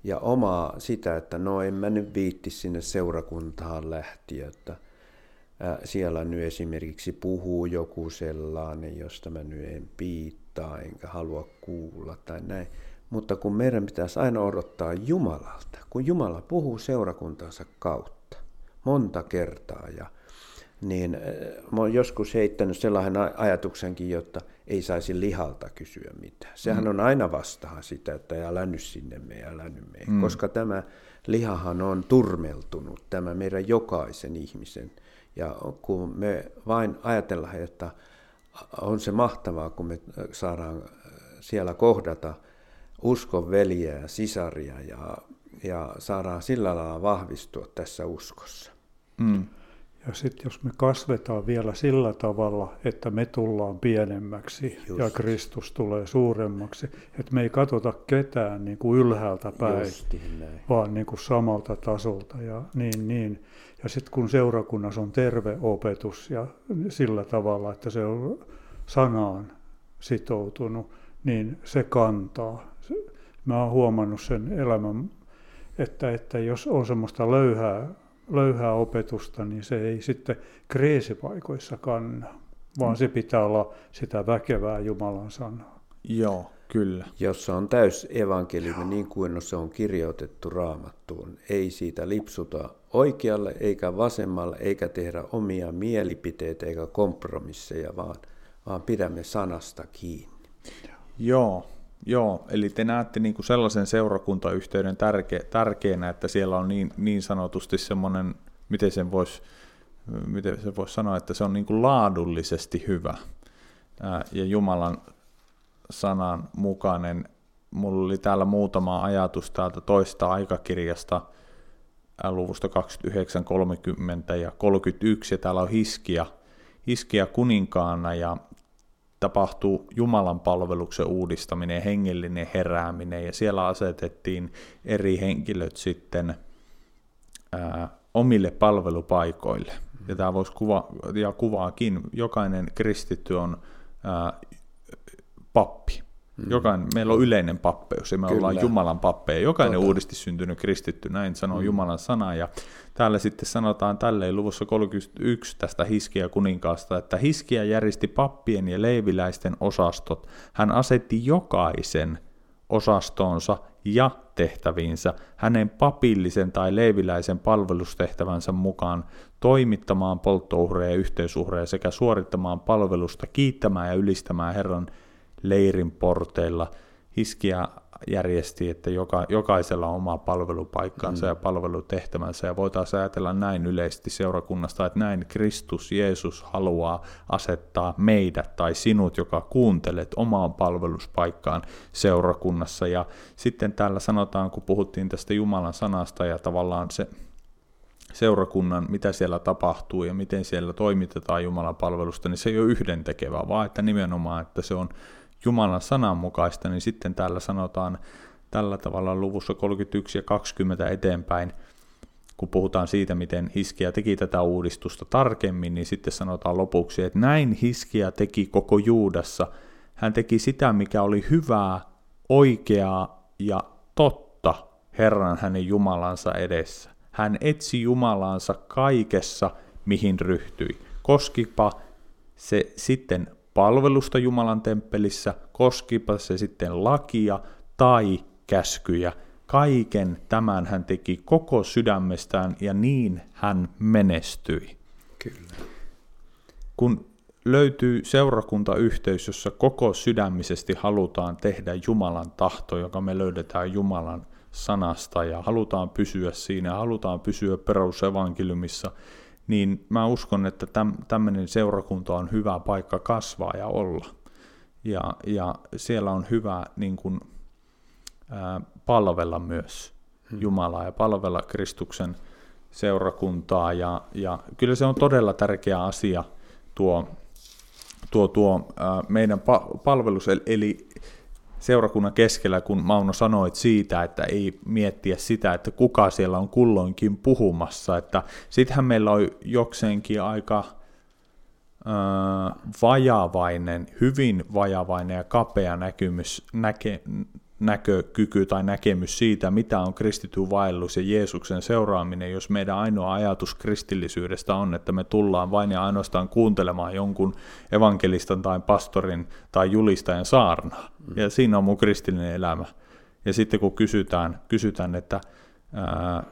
[SPEAKER 2] ja omaa sitä, että no en mä nyt viitti sinne seurakuntaan lähtiä, että siellä nyt esimerkiksi puhuu joku sellainen, josta mä nyt en piittaa enkä halua kuulla tai näin. Mutta kun meidän pitäisi aina odottaa Jumalalta, kun Jumala puhuu seurakuntansa kautta monta kertaa ja niin mä oon joskus heittänyt sellaisen ajatuksenkin, jotta ei saisi lihalta kysyä mitään. Sehän mm. on aina vastaan sitä, että älä nyt sinne me, älä nyt me. Mm. Koska tämä lihahan on turmeltunut, tämä meidän jokaisen ihmisen. Ja kun me vain ajatellaan, että on se mahtavaa, kun me saadaan siellä kohdata uskon veljeä ja sisaria ja, ja saadaan sillä lailla vahvistua tässä uskossa. Mm.
[SPEAKER 3] Ja sitten jos me kasvetaan vielä sillä tavalla, että me tullaan pienemmäksi Just. ja Kristus tulee suuremmaksi, että me ei katsota ketään niin kuin ylhäältä päin, vaan niin kuin samalta tasolta. Ja, niin, niin. Ja sitten kun seurakunnassa on terve opetus ja sillä tavalla, että se on sanaan sitoutunut, niin se kantaa. Mä oon huomannut sen elämän, että, että jos on semmoista löyhää löyhää opetusta, niin se ei sitten kreesipaikoissa kanna, vaan se pitää olla sitä väkevää Jumalan sanaa.
[SPEAKER 1] Joo, kyllä.
[SPEAKER 2] Jossa on täys evankeliumi niin kuin se on kirjoitettu raamattuun. Ei siitä lipsuta oikealle eikä vasemmalle, eikä tehdä omia mielipiteitä eikä kompromisseja, vaan, vaan pidämme sanasta kiinni.
[SPEAKER 1] Joo, Joo, eli te näette niin kuin sellaisen seurakuntayhteyden tärke, tärkeänä, että siellä on niin, niin sanotusti semmoinen, miten sen voisi miten se voisi sanoa, että se on niin kuin laadullisesti hyvä ja Jumalan sanan mukainen. Mulla oli täällä muutama ajatus täältä toista aikakirjasta, luvusta 29, 30 ja 31, ja täällä on Hiskia, Hiskia kuninkaana, ja tapahtuu Jumalan palveluksen uudistaminen, hengellinen herääminen, ja siellä asetettiin eri henkilöt sitten ää, omille palvelupaikoille. Ja tämä voisi kuva, ja kuvaakin, jokainen kristitty on ää, pappi. Mm. Jokainen, meillä on yleinen pappeus ja me Kyllä. ollaan Jumalan pappeja. Jokainen tota. uudisti syntynyt kristitty, näin sanoo mm. Jumalan sana. Ja täällä sitten sanotaan tälleen luvussa 31 tästä Hiskiä kuninkaasta, että Hiskiä järjesti pappien ja leiviläisten osastot. Hän asetti jokaisen osastonsa ja tehtäviinsä hänen papillisen tai leiviläisen palvelustehtävänsä mukaan toimittamaan polttouhreja ja yhteisuhreja sekä suorittamaan palvelusta, kiittämään ja ylistämään Herran leirin porteilla. Hiskia järjesti, että joka, jokaisella on oma palvelupaikkansa mm. ja palvelutehtävänsä, ja voitaisiin ajatella näin yleisesti seurakunnasta, että näin Kristus, Jeesus haluaa asettaa meidät tai sinut, joka kuuntelet omaan palveluspaikkaan seurakunnassa. Ja sitten täällä sanotaan, kun puhuttiin tästä Jumalan sanasta ja tavallaan se seurakunnan, mitä siellä tapahtuu ja miten siellä toimitetaan Jumalan palvelusta, niin se ei ole yhdentekevää, vaan että nimenomaan, että se on Jumalan sanan mukaista, niin sitten täällä sanotaan tällä tavalla luvussa 31 ja 20 eteenpäin, kun puhutaan siitä, miten Hiskia teki tätä uudistusta tarkemmin, niin sitten sanotaan lopuksi, että näin Hiskia teki koko Juudassa. Hän teki sitä, mikä oli hyvää, oikeaa ja totta Herran hänen Jumalansa edessä. Hän etsi Jumalansa kaikessa, mihin ryhtyi. Koskipa se sitten palvelusta Jumalan temppelissä, koskipa se sitten lakia tai käskyjä. Kaiken tämän hän teki koko sydämestään ja niin hän menestyi.
[SPEAKER 2] Kyllä.
[SPEAKER 1] Kun löytyy seurakuntayhteys, jossa koko sydämisesti halutaan tehdä Jumalan tahto, joka me löydetään Jumalan sanasta ja halutaan pysyä siinä, halutaan pysyä perusevankeliumissa, niin mä uskon, että täm, tämmöinen seurakunta on hyvä paikka kasvaa ja olla. Ja, ja siellä on hyvä niin kuin, ää, palvella myös hmm. Jumalaa ja palvella Kristuksen seurakuntaa. Ja, ja kyllä se on todella tärkeä asia tuo, tuo, tuo ää, meidän pa- palvelus, eli seurakunnan keskellä, kun Mauno sanoit siitä, että ei miettiä sitä, että kuka siellä on kulloinkin puhumassa, että sittenhän meillä on jokseenkin aika ää, vajavainen, hyvin vajavainen ja kapea näkymys, näke, näkökyky tai näkemys siitä, mitä on kristityn vaellus ja Jeesuksen seuraaminen, jos meidän ainoa ajatus kristillisyydestä on, että me tullaan vain ja ainoastaan kuuntelemaan jonkun evankelistan tai pastorin tai julistajan saarnaa. Ja siinä on mun kristillinen elämä. Ja sitten kun kysytään, kysytään että ää,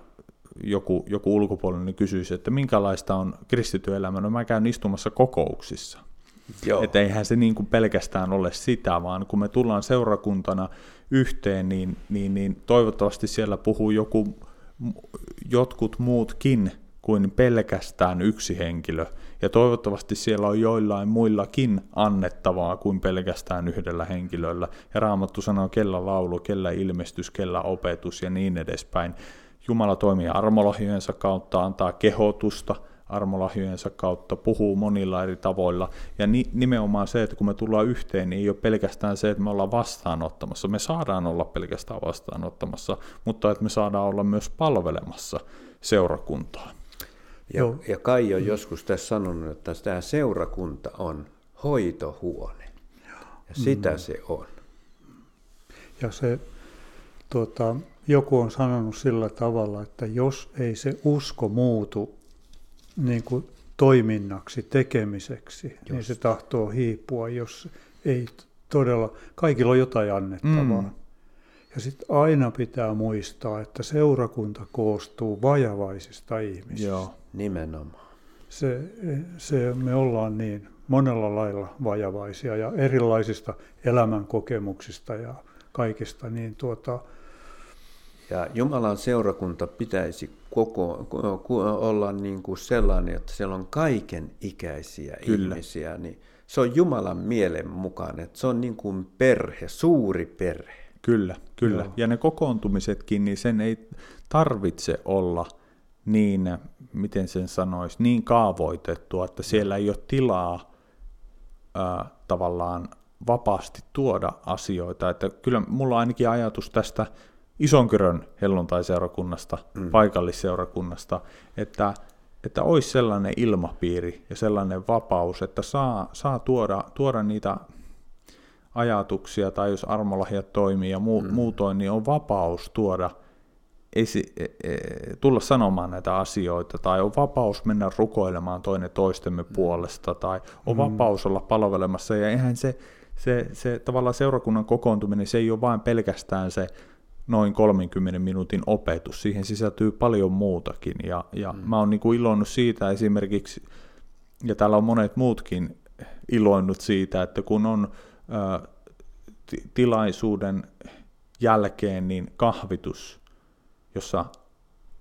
[SPEAKER 1] joku, joku ulkopuolinen kysyisi, että minkälaista on kristitty elämä, no mä käyn istumassa kokouksissa. Joo. Että eihän se niin kuin pelkästään ole sitä, vaan kun me tullaan seurakuntana yhteen, niin, niin, niin toivottavasti siellä puhuu joku, jotkut muutkin kuin pelkästään yksi henkilö. Ja toivottavasti siellä on joillain muillakin annettavaa kuin pelkästään yhdellä henkilöllä. Ja Raamattu sanoo, kellä laulu, kellä ilmestys, kellä opetus ja niin edespäin. Jumala toimii armolahjojensa kautta, antaa kehotusta – armolahjojensa kautta, puhuu monilla eri tavoilla. Ja ni, nimenomaan se, että kun me tullaan yhteen, niin ei ole pelkästään se, että me ollaan vastaanottamassa. Me saadaan olla pelkästään vastaanottamassa, mutta että me saadaan olla myös palvelemassa seurakuntaa.
[SPEAKER 2] Ja, ja Kai on joskus tässä sanonut, että tämä seurakunta on hoitohuone. Ja sitä mm. se on.
[SPEAKER 3] Ja se, tuota, joku on sanonut sillä tavalla, että jos ei se usko muutu niin kuin toiminnaksi, tekemiseksi, Just. niin se tahtoo hiipua, jos ei todella, kaikilla on jotain annettavaa. Mm. Ja sitten aina pitää muistaa, että seurakunta koostuu vajavaisista ihmisistä. Joo,
[SPEAKER 2] nimenomaan.
[SPEAKER 3] Se, se, me ollaan niin monella lailla vajavaisia ja erilaisista elämänkokemuksista ja kaikista, niin tuota,
[SPEAKER 2] ja Jumalan seurakunta pitäisi koko, olla niin kuin sellainen, että siellä on kaiken ikäisiä Kyllä. ihmisiä. Niin se on Jumalan mielen mukaan, että se on niin kuin perhe, suuri perhe.
[SPEAKER 1] Kyllä, kyllä. Joo. Ja ne kokoontumisetkin, niin sen ei tarvitse olla niin, miten sen sanoisi, niin kaavoitettua, että siellä ei ole tilaa äh, tavallaan vapaasti tuoda asioita. Että kyllä mulla on ainakin ajatus tästä Isonkyrön helluntaiseurakunnasta, mm. paikallisseurakunnasta, että, että olisi sellainen ilmapiiri ja sellainen vapaus, että saa, saa tuoda, tuoda niitä ajatuksia, tai jos armolahjat toimii ja muu, mm. muutoin, niin on vapaus tuoda esi, e, e, tulla sanomaan näitä asioita, tai on vapaus mennä rukoilemaan toinen toistemme mm. puolesta, tai on mm. vapaus olla palvelemassa, ja eihän se, se, se tavallaan seurakunnan kokoontuminen, se ei ole vain pelkästään se noin 30 minuutin opetus. Siihen sisältyy paljon muutakin. Ja, ja mm. mä oon niin kuin iloinnut siitä esimerkiksi, ja täällä on monet muutkin iloinnut siitä, että kun on ä, t- tilaisuuden jälkeen niin kahvitus, jossa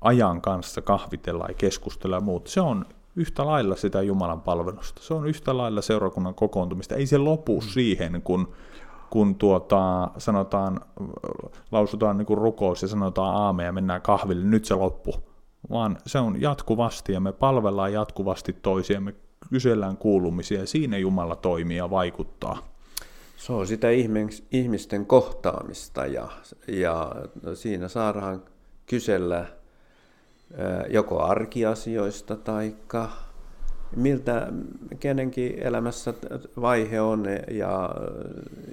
[SPEAKER 1] ajan kanssa kahvitellaan ja keskustellaan ja muut, se on yhtä lailla sitä Jumalan palvelusta. Se on yhtä lailla seurakunnan kokoontumista. Ei se lopu mm. siihen, kun kun tuota, sanotaan, lausutaan niin kuin rukous ja sanotaan aame ja mennään kahville, nyt se loppu. Vaan se on jatkuvasti ja me palvellaan jatkuvasti toisia, me kysellään kuulumisia ja siinä Jumala toimii ja vaikuttaa.
[SPEAKER 2] Se on sitä ihmisten kohtaamista ja, ja siinä saadaan kysellä joko arkiasioista tai miltä kenenkin elämässä vaihe on, ja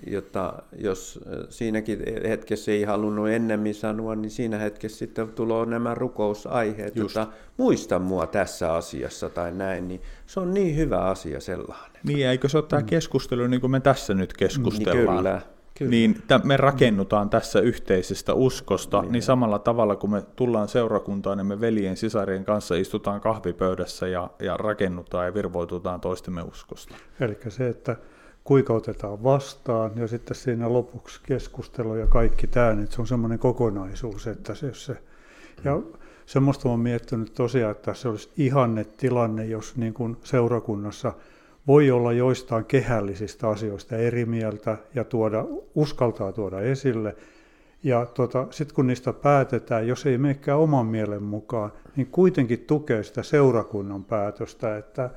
[SPEAKER 2] jotta jos siinäkin hetkessä ei halunnut ennemmin sanoa, niin siinä hetkessä sitten tulee nämä rukousaiheet, Just. että muista mua tässä asiassa tai näin, niin se on niin hyvä asia sellainen.
[SPEAKER 1] Niin, eikö se ole tämä mm. keskustelu, niin kuin me tässä nyt keskustellaan?
[SPEAKER 2] Niin, kyllä.
[SPEAKER 1] Kyllä. Niin me rakennutaan tässä yhteisestä uskosta, niin, niin samalla tavalla kun me tullaan seurakuntaan, niin me veljen sisarien kanssa istutaan kahvipöydässä ja, ja rakennutaan ja virvoitutaan toistemme uskosta.
[SPEAKER 3] Eli se, että kuinka otetaan vastaan ja sitten siinä lopuksi keskustelu ja kaikki tämä, niin se on semmoinen kokonaisuus, että se, se ja semmoista olen miettinyt tosiaan, että se olisi ihanne tilanne, jos niin kuin seurakunnassa – voi olla joistain kehällisistä asioista eri mieltä ja tuoda, uskaltaa tuoda esille. Ja tota, sitten kun niistä päätetään, jos ei menekään oman mielen mukaan, niin kuitenkin tukee sitä seurakunnan päätöstä, että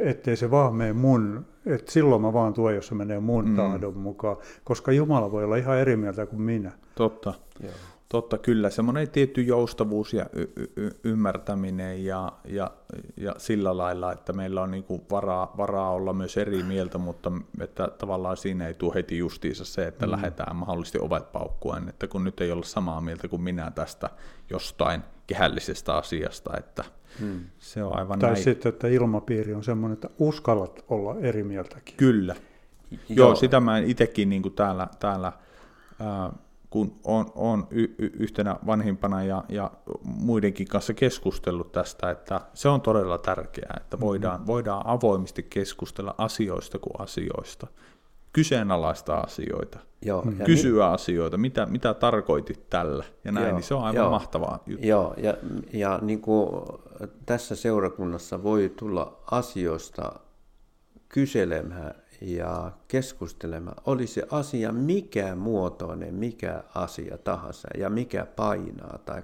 [SPEAKER 3] ettei se vaan mene mun, että silloin mä vaan tuon, jos se menee mun
[SPEAKER 1] mm.
[SPEAKER 3] tahdon mukaan, koska Jumala voi olla ihan eri mieltä kuin minä.
[SPEAKER 1] Totta.
[SPEAKER 2] Joo.
[SPEAKER 1] Totta, kyllä. Semmoinen tietty joustavuus ja y- y- y- ymmärtäminen ja, ja, ja sillä lailla, että meillä on niinku varaa, varaa olla myös eri mieltä, mutta että tavallaan siinä ei tule heti justiinsa se, että mm. lähdetään mahdollisesti ovet paukkuen, että kun nyt ei olla samaa mieltä kuin minä tästä jostain kehällisestä asiasta, että
[SPEAKER 2] Hmm.
[SPEAKER 1] se on aivan
[SPEAKER 3] Tai
[SPEAKER 1] näin.
[SPEAKER 3] sitten, että ilmapiiri on semmoinen, että uskallat olla eri mieltäkin.
[SPEAKER 1] Kyllä. Joo, Joo sitä mä itsekin niin täällä, täällä ää, kun on, on y- y- yhtenä vanhimpana ja, ja muidenkin kanssa keskustellut tästä, että se on todella tärkeää, että voidaan, voidaan avoimesti keskustella asioista kuin asioista, kyseenalaista asioita,
[SPEAKER 2] Joo, ja
[SPEAKER 1] kysyä asioita, mitä, mitä tarkoitit tällä ja näin,
[SPEAKER 2] Joo,
[SPEAKER 1] niin se on aivan
[SPEAKER 2] joo.
[SPEAKER 1] mahtavaa juttu.
[SPEAKER 2] Joo, ja, ja niin kuin tässä seurakunnassa voi tulla asioista kyselemään ja keskustelemaan. Oli se asia mikä muotoinen, mikä asia tahansa ja mikä painaa tai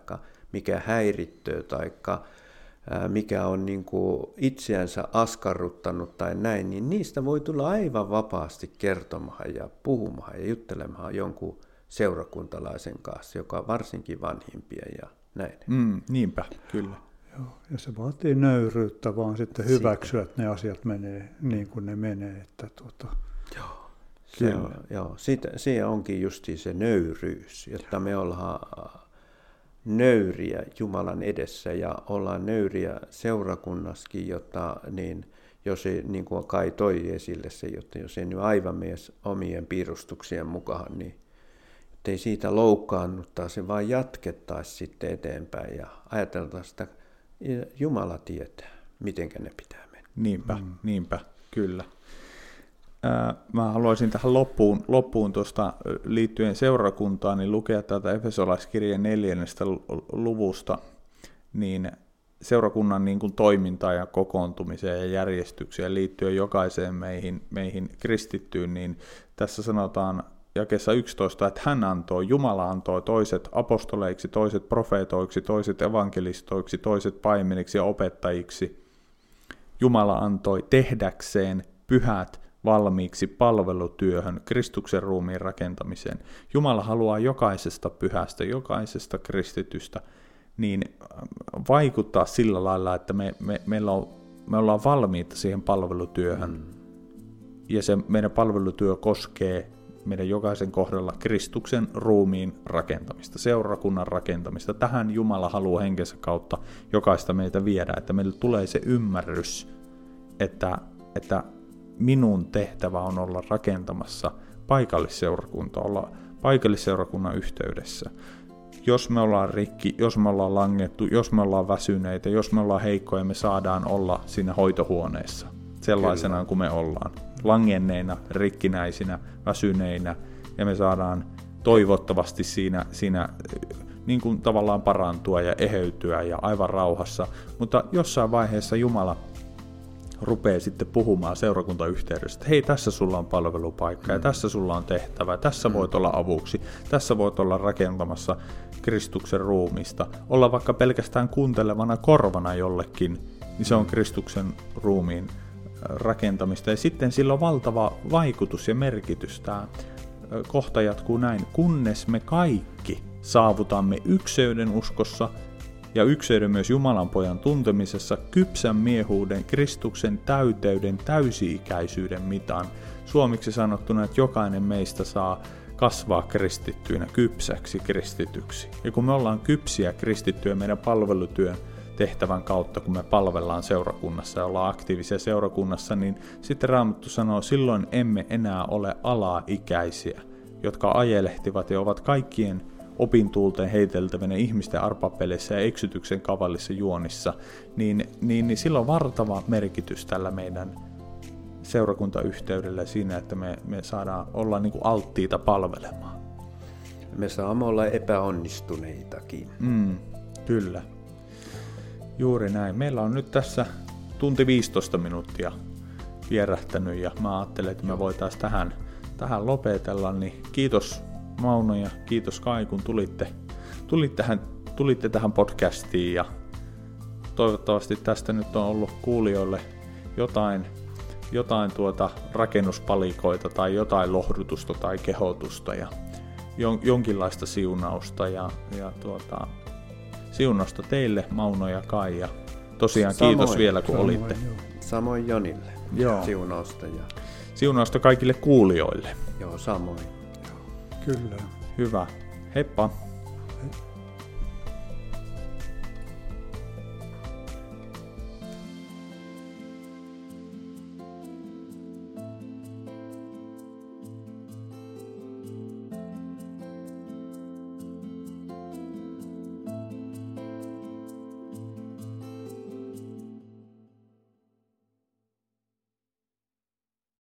[SPEAKER 2] mikä häirittyy tai mikä on niin kuin itseänsä askarruttanut tai näin, niin niistä voi tulla aivan vapaasti kertomaan ja puhumaan ja juttelemaan jonkun seurakuntalaisen kanssa, joka on varsinkin vanhimpia ja näin.
[SPEAKER 1] Mm, niinpä, kyllä.
[SPEAKER 3] Joo, ja se vaatii nöyryyttä vaan sitten hyväksyä, että ne asiat menee niin kuin ne menee. Että tuota,
[SPEAKER 2] Se
[SPEAKER 1] Kyllä.
[SPEAKER 2] on, joo, siitä, se onkin justi se nöyryys, jotta me ollaan nöyriä Jumalan edessä ja ollaan nöyriä seurakunnassakin, jotta niin, jos ei, niin kuin Kai toi esille se, jotta jos ei nyt aivan mene omien piirustuksien mukaan, niin ei siitä loukkaannuttaisi, vaan jatkettaisiin sitten eteenpäin ja ajateltaisiin, että Jumala tietää, miten ne pitää mennä.
[SPEAKER 1] Niinpä, mm. niinpä, kyllä. Mä haluaisin tähän loppuun, loppuun tuosta liittyen seurakuntaan, niin lukea täältä Efesolaiskirjan neljännestä lu- luvusta, niin seurakunnan niin kuin toimintaan ja kokoontumiseen ja järjestykseen liittyen jokaiseen meihin, meihin kristittyyn, niin tässä sanotaan jakessa 11, että hän antoi, Jumala antoi toiset apostoleiksi, toiset profeetoiksi, toiset evankelistoiksi, toiset paimeniksi ja opettajiksi. Jumala antoi tehdäkseen pyhät valmiiksi palvelutyöhön, Kristuksen ruumiin rakentamiseen. Jumala haluaa jokaisesta pyhästä, jokaisesta kristitystä niin vaikuttaa sillä lailla, että me, me, meillä on, me ollaan valmiita siihen palvelutyöhön. Mm. Ja se meidän palvelutyö koskee meidän jokaisen kohdalla Kristuksen ruumiin rakentamista, seurakunnan rakentamista. Tähän Jumala haluaa henkensä kautta jokaista meitä viedä, että meille tulee se ymmärrys, että, että minun tehtävä on olla rakentamassa paikallisseurakunta, olla paikallisseurakunnan yhteydessä. Jos me ollaan rikki, jos me ollaan langettu, jos me ollaan väsyneitä, jos me ollaan heikkoja, me saadaan olla siinä hoitohuoneessa sellaisena Kyllä. kuin me ollaan. Langenneina, rikkinäisinä, väsyneinä. Ja me saadaan toivottavasti siinä, siinä niin kuin tavallaan parantua ja eheytyä ja aivan rauhassa. Mutta jossain vaiheessa Jumala rupeaa sitten puhumaan seurakuntayhteydessä, että hei, tässä sulla on palvelupaikka ja tässä sulla on tehtävä, tässä voit olla avuksi, tässä voit olla rakentamassa Kristuksen ruumista, olla vaikka pelkästään kuuntelevana korvana jollekin, niin se on Kristuksen ruumiin rakentamista. Ja sitten sillä on valtava vaikutus ja merkitys. Tämä kohta jatkuu näin, kunnes me kaikki saavutamme ykseyden uskossa ja ykseyden myös Jumalan pojan tuntemisessa kypsän miehuuden, Kristuksen täyteyden, täysi-ikäisyyden mitaan. Suomiksi sanottuna, että jokainen meistä saa kasvaa kristittyinä kypsäksi kristityksi. Ja kun me ollaan kypsiä kristittyjä meidän palvelutyön tehtävän kautta, kun me palvellaan seurakunnassa ja ollaan aktiivisia seurakunnassa, niin sitten Raamattu sanoo, silloin emme enää ole alaikäisiä, jotka ajelehtivat ja ovat kaikkien opintuulteen heiteltävänä ihmisten arpapeleissä ja eksytyksen kavallissa juonissa, niin, niin, niin sillä on vartava merkitys tällä meidän seurakuntayhteydellä siinä, että me, me saadaan olla niin kuin alttiita palvelemaan.
[SPEAKER 2] Me saamme olla epäonnistuneitakin.
[SPEAKER 1] Mm, kyllä. Juuri näin. Meillä on nyt tässä tunti 15 minuuttia vierähtänyt ja mä ajattelen, että me voitaisiin tähän, tähän lopetella. Niin kiitos Mauno ja kiitos Kai, kun tulitte, tulitte, tähän, tulitte tähän podcastiin ja toivottavasti tästä nyt on ollut kuulijoille jotain, jotain tuota rakennuspalikoita tai jotain lohdutusta tai kehotusta ja jon, jonkinlaista siunausta ja, ja tuota, siunausta teille Mauno ja Kaija. Tosiaan Samoin. kiitos vielä kun Samoin, olitte. Joo.
[SPEAKER 2] Samoin Jonille. Joo. Siunausta. Ja...
[SPEAKER 1] Siunausta kaikille kuulijoille.
[SPEAKER 2] Joo, samoin.
[SPEAKER 3] Kyllä.
[SPEAKER 1] Hyvä. Heippa. Hei.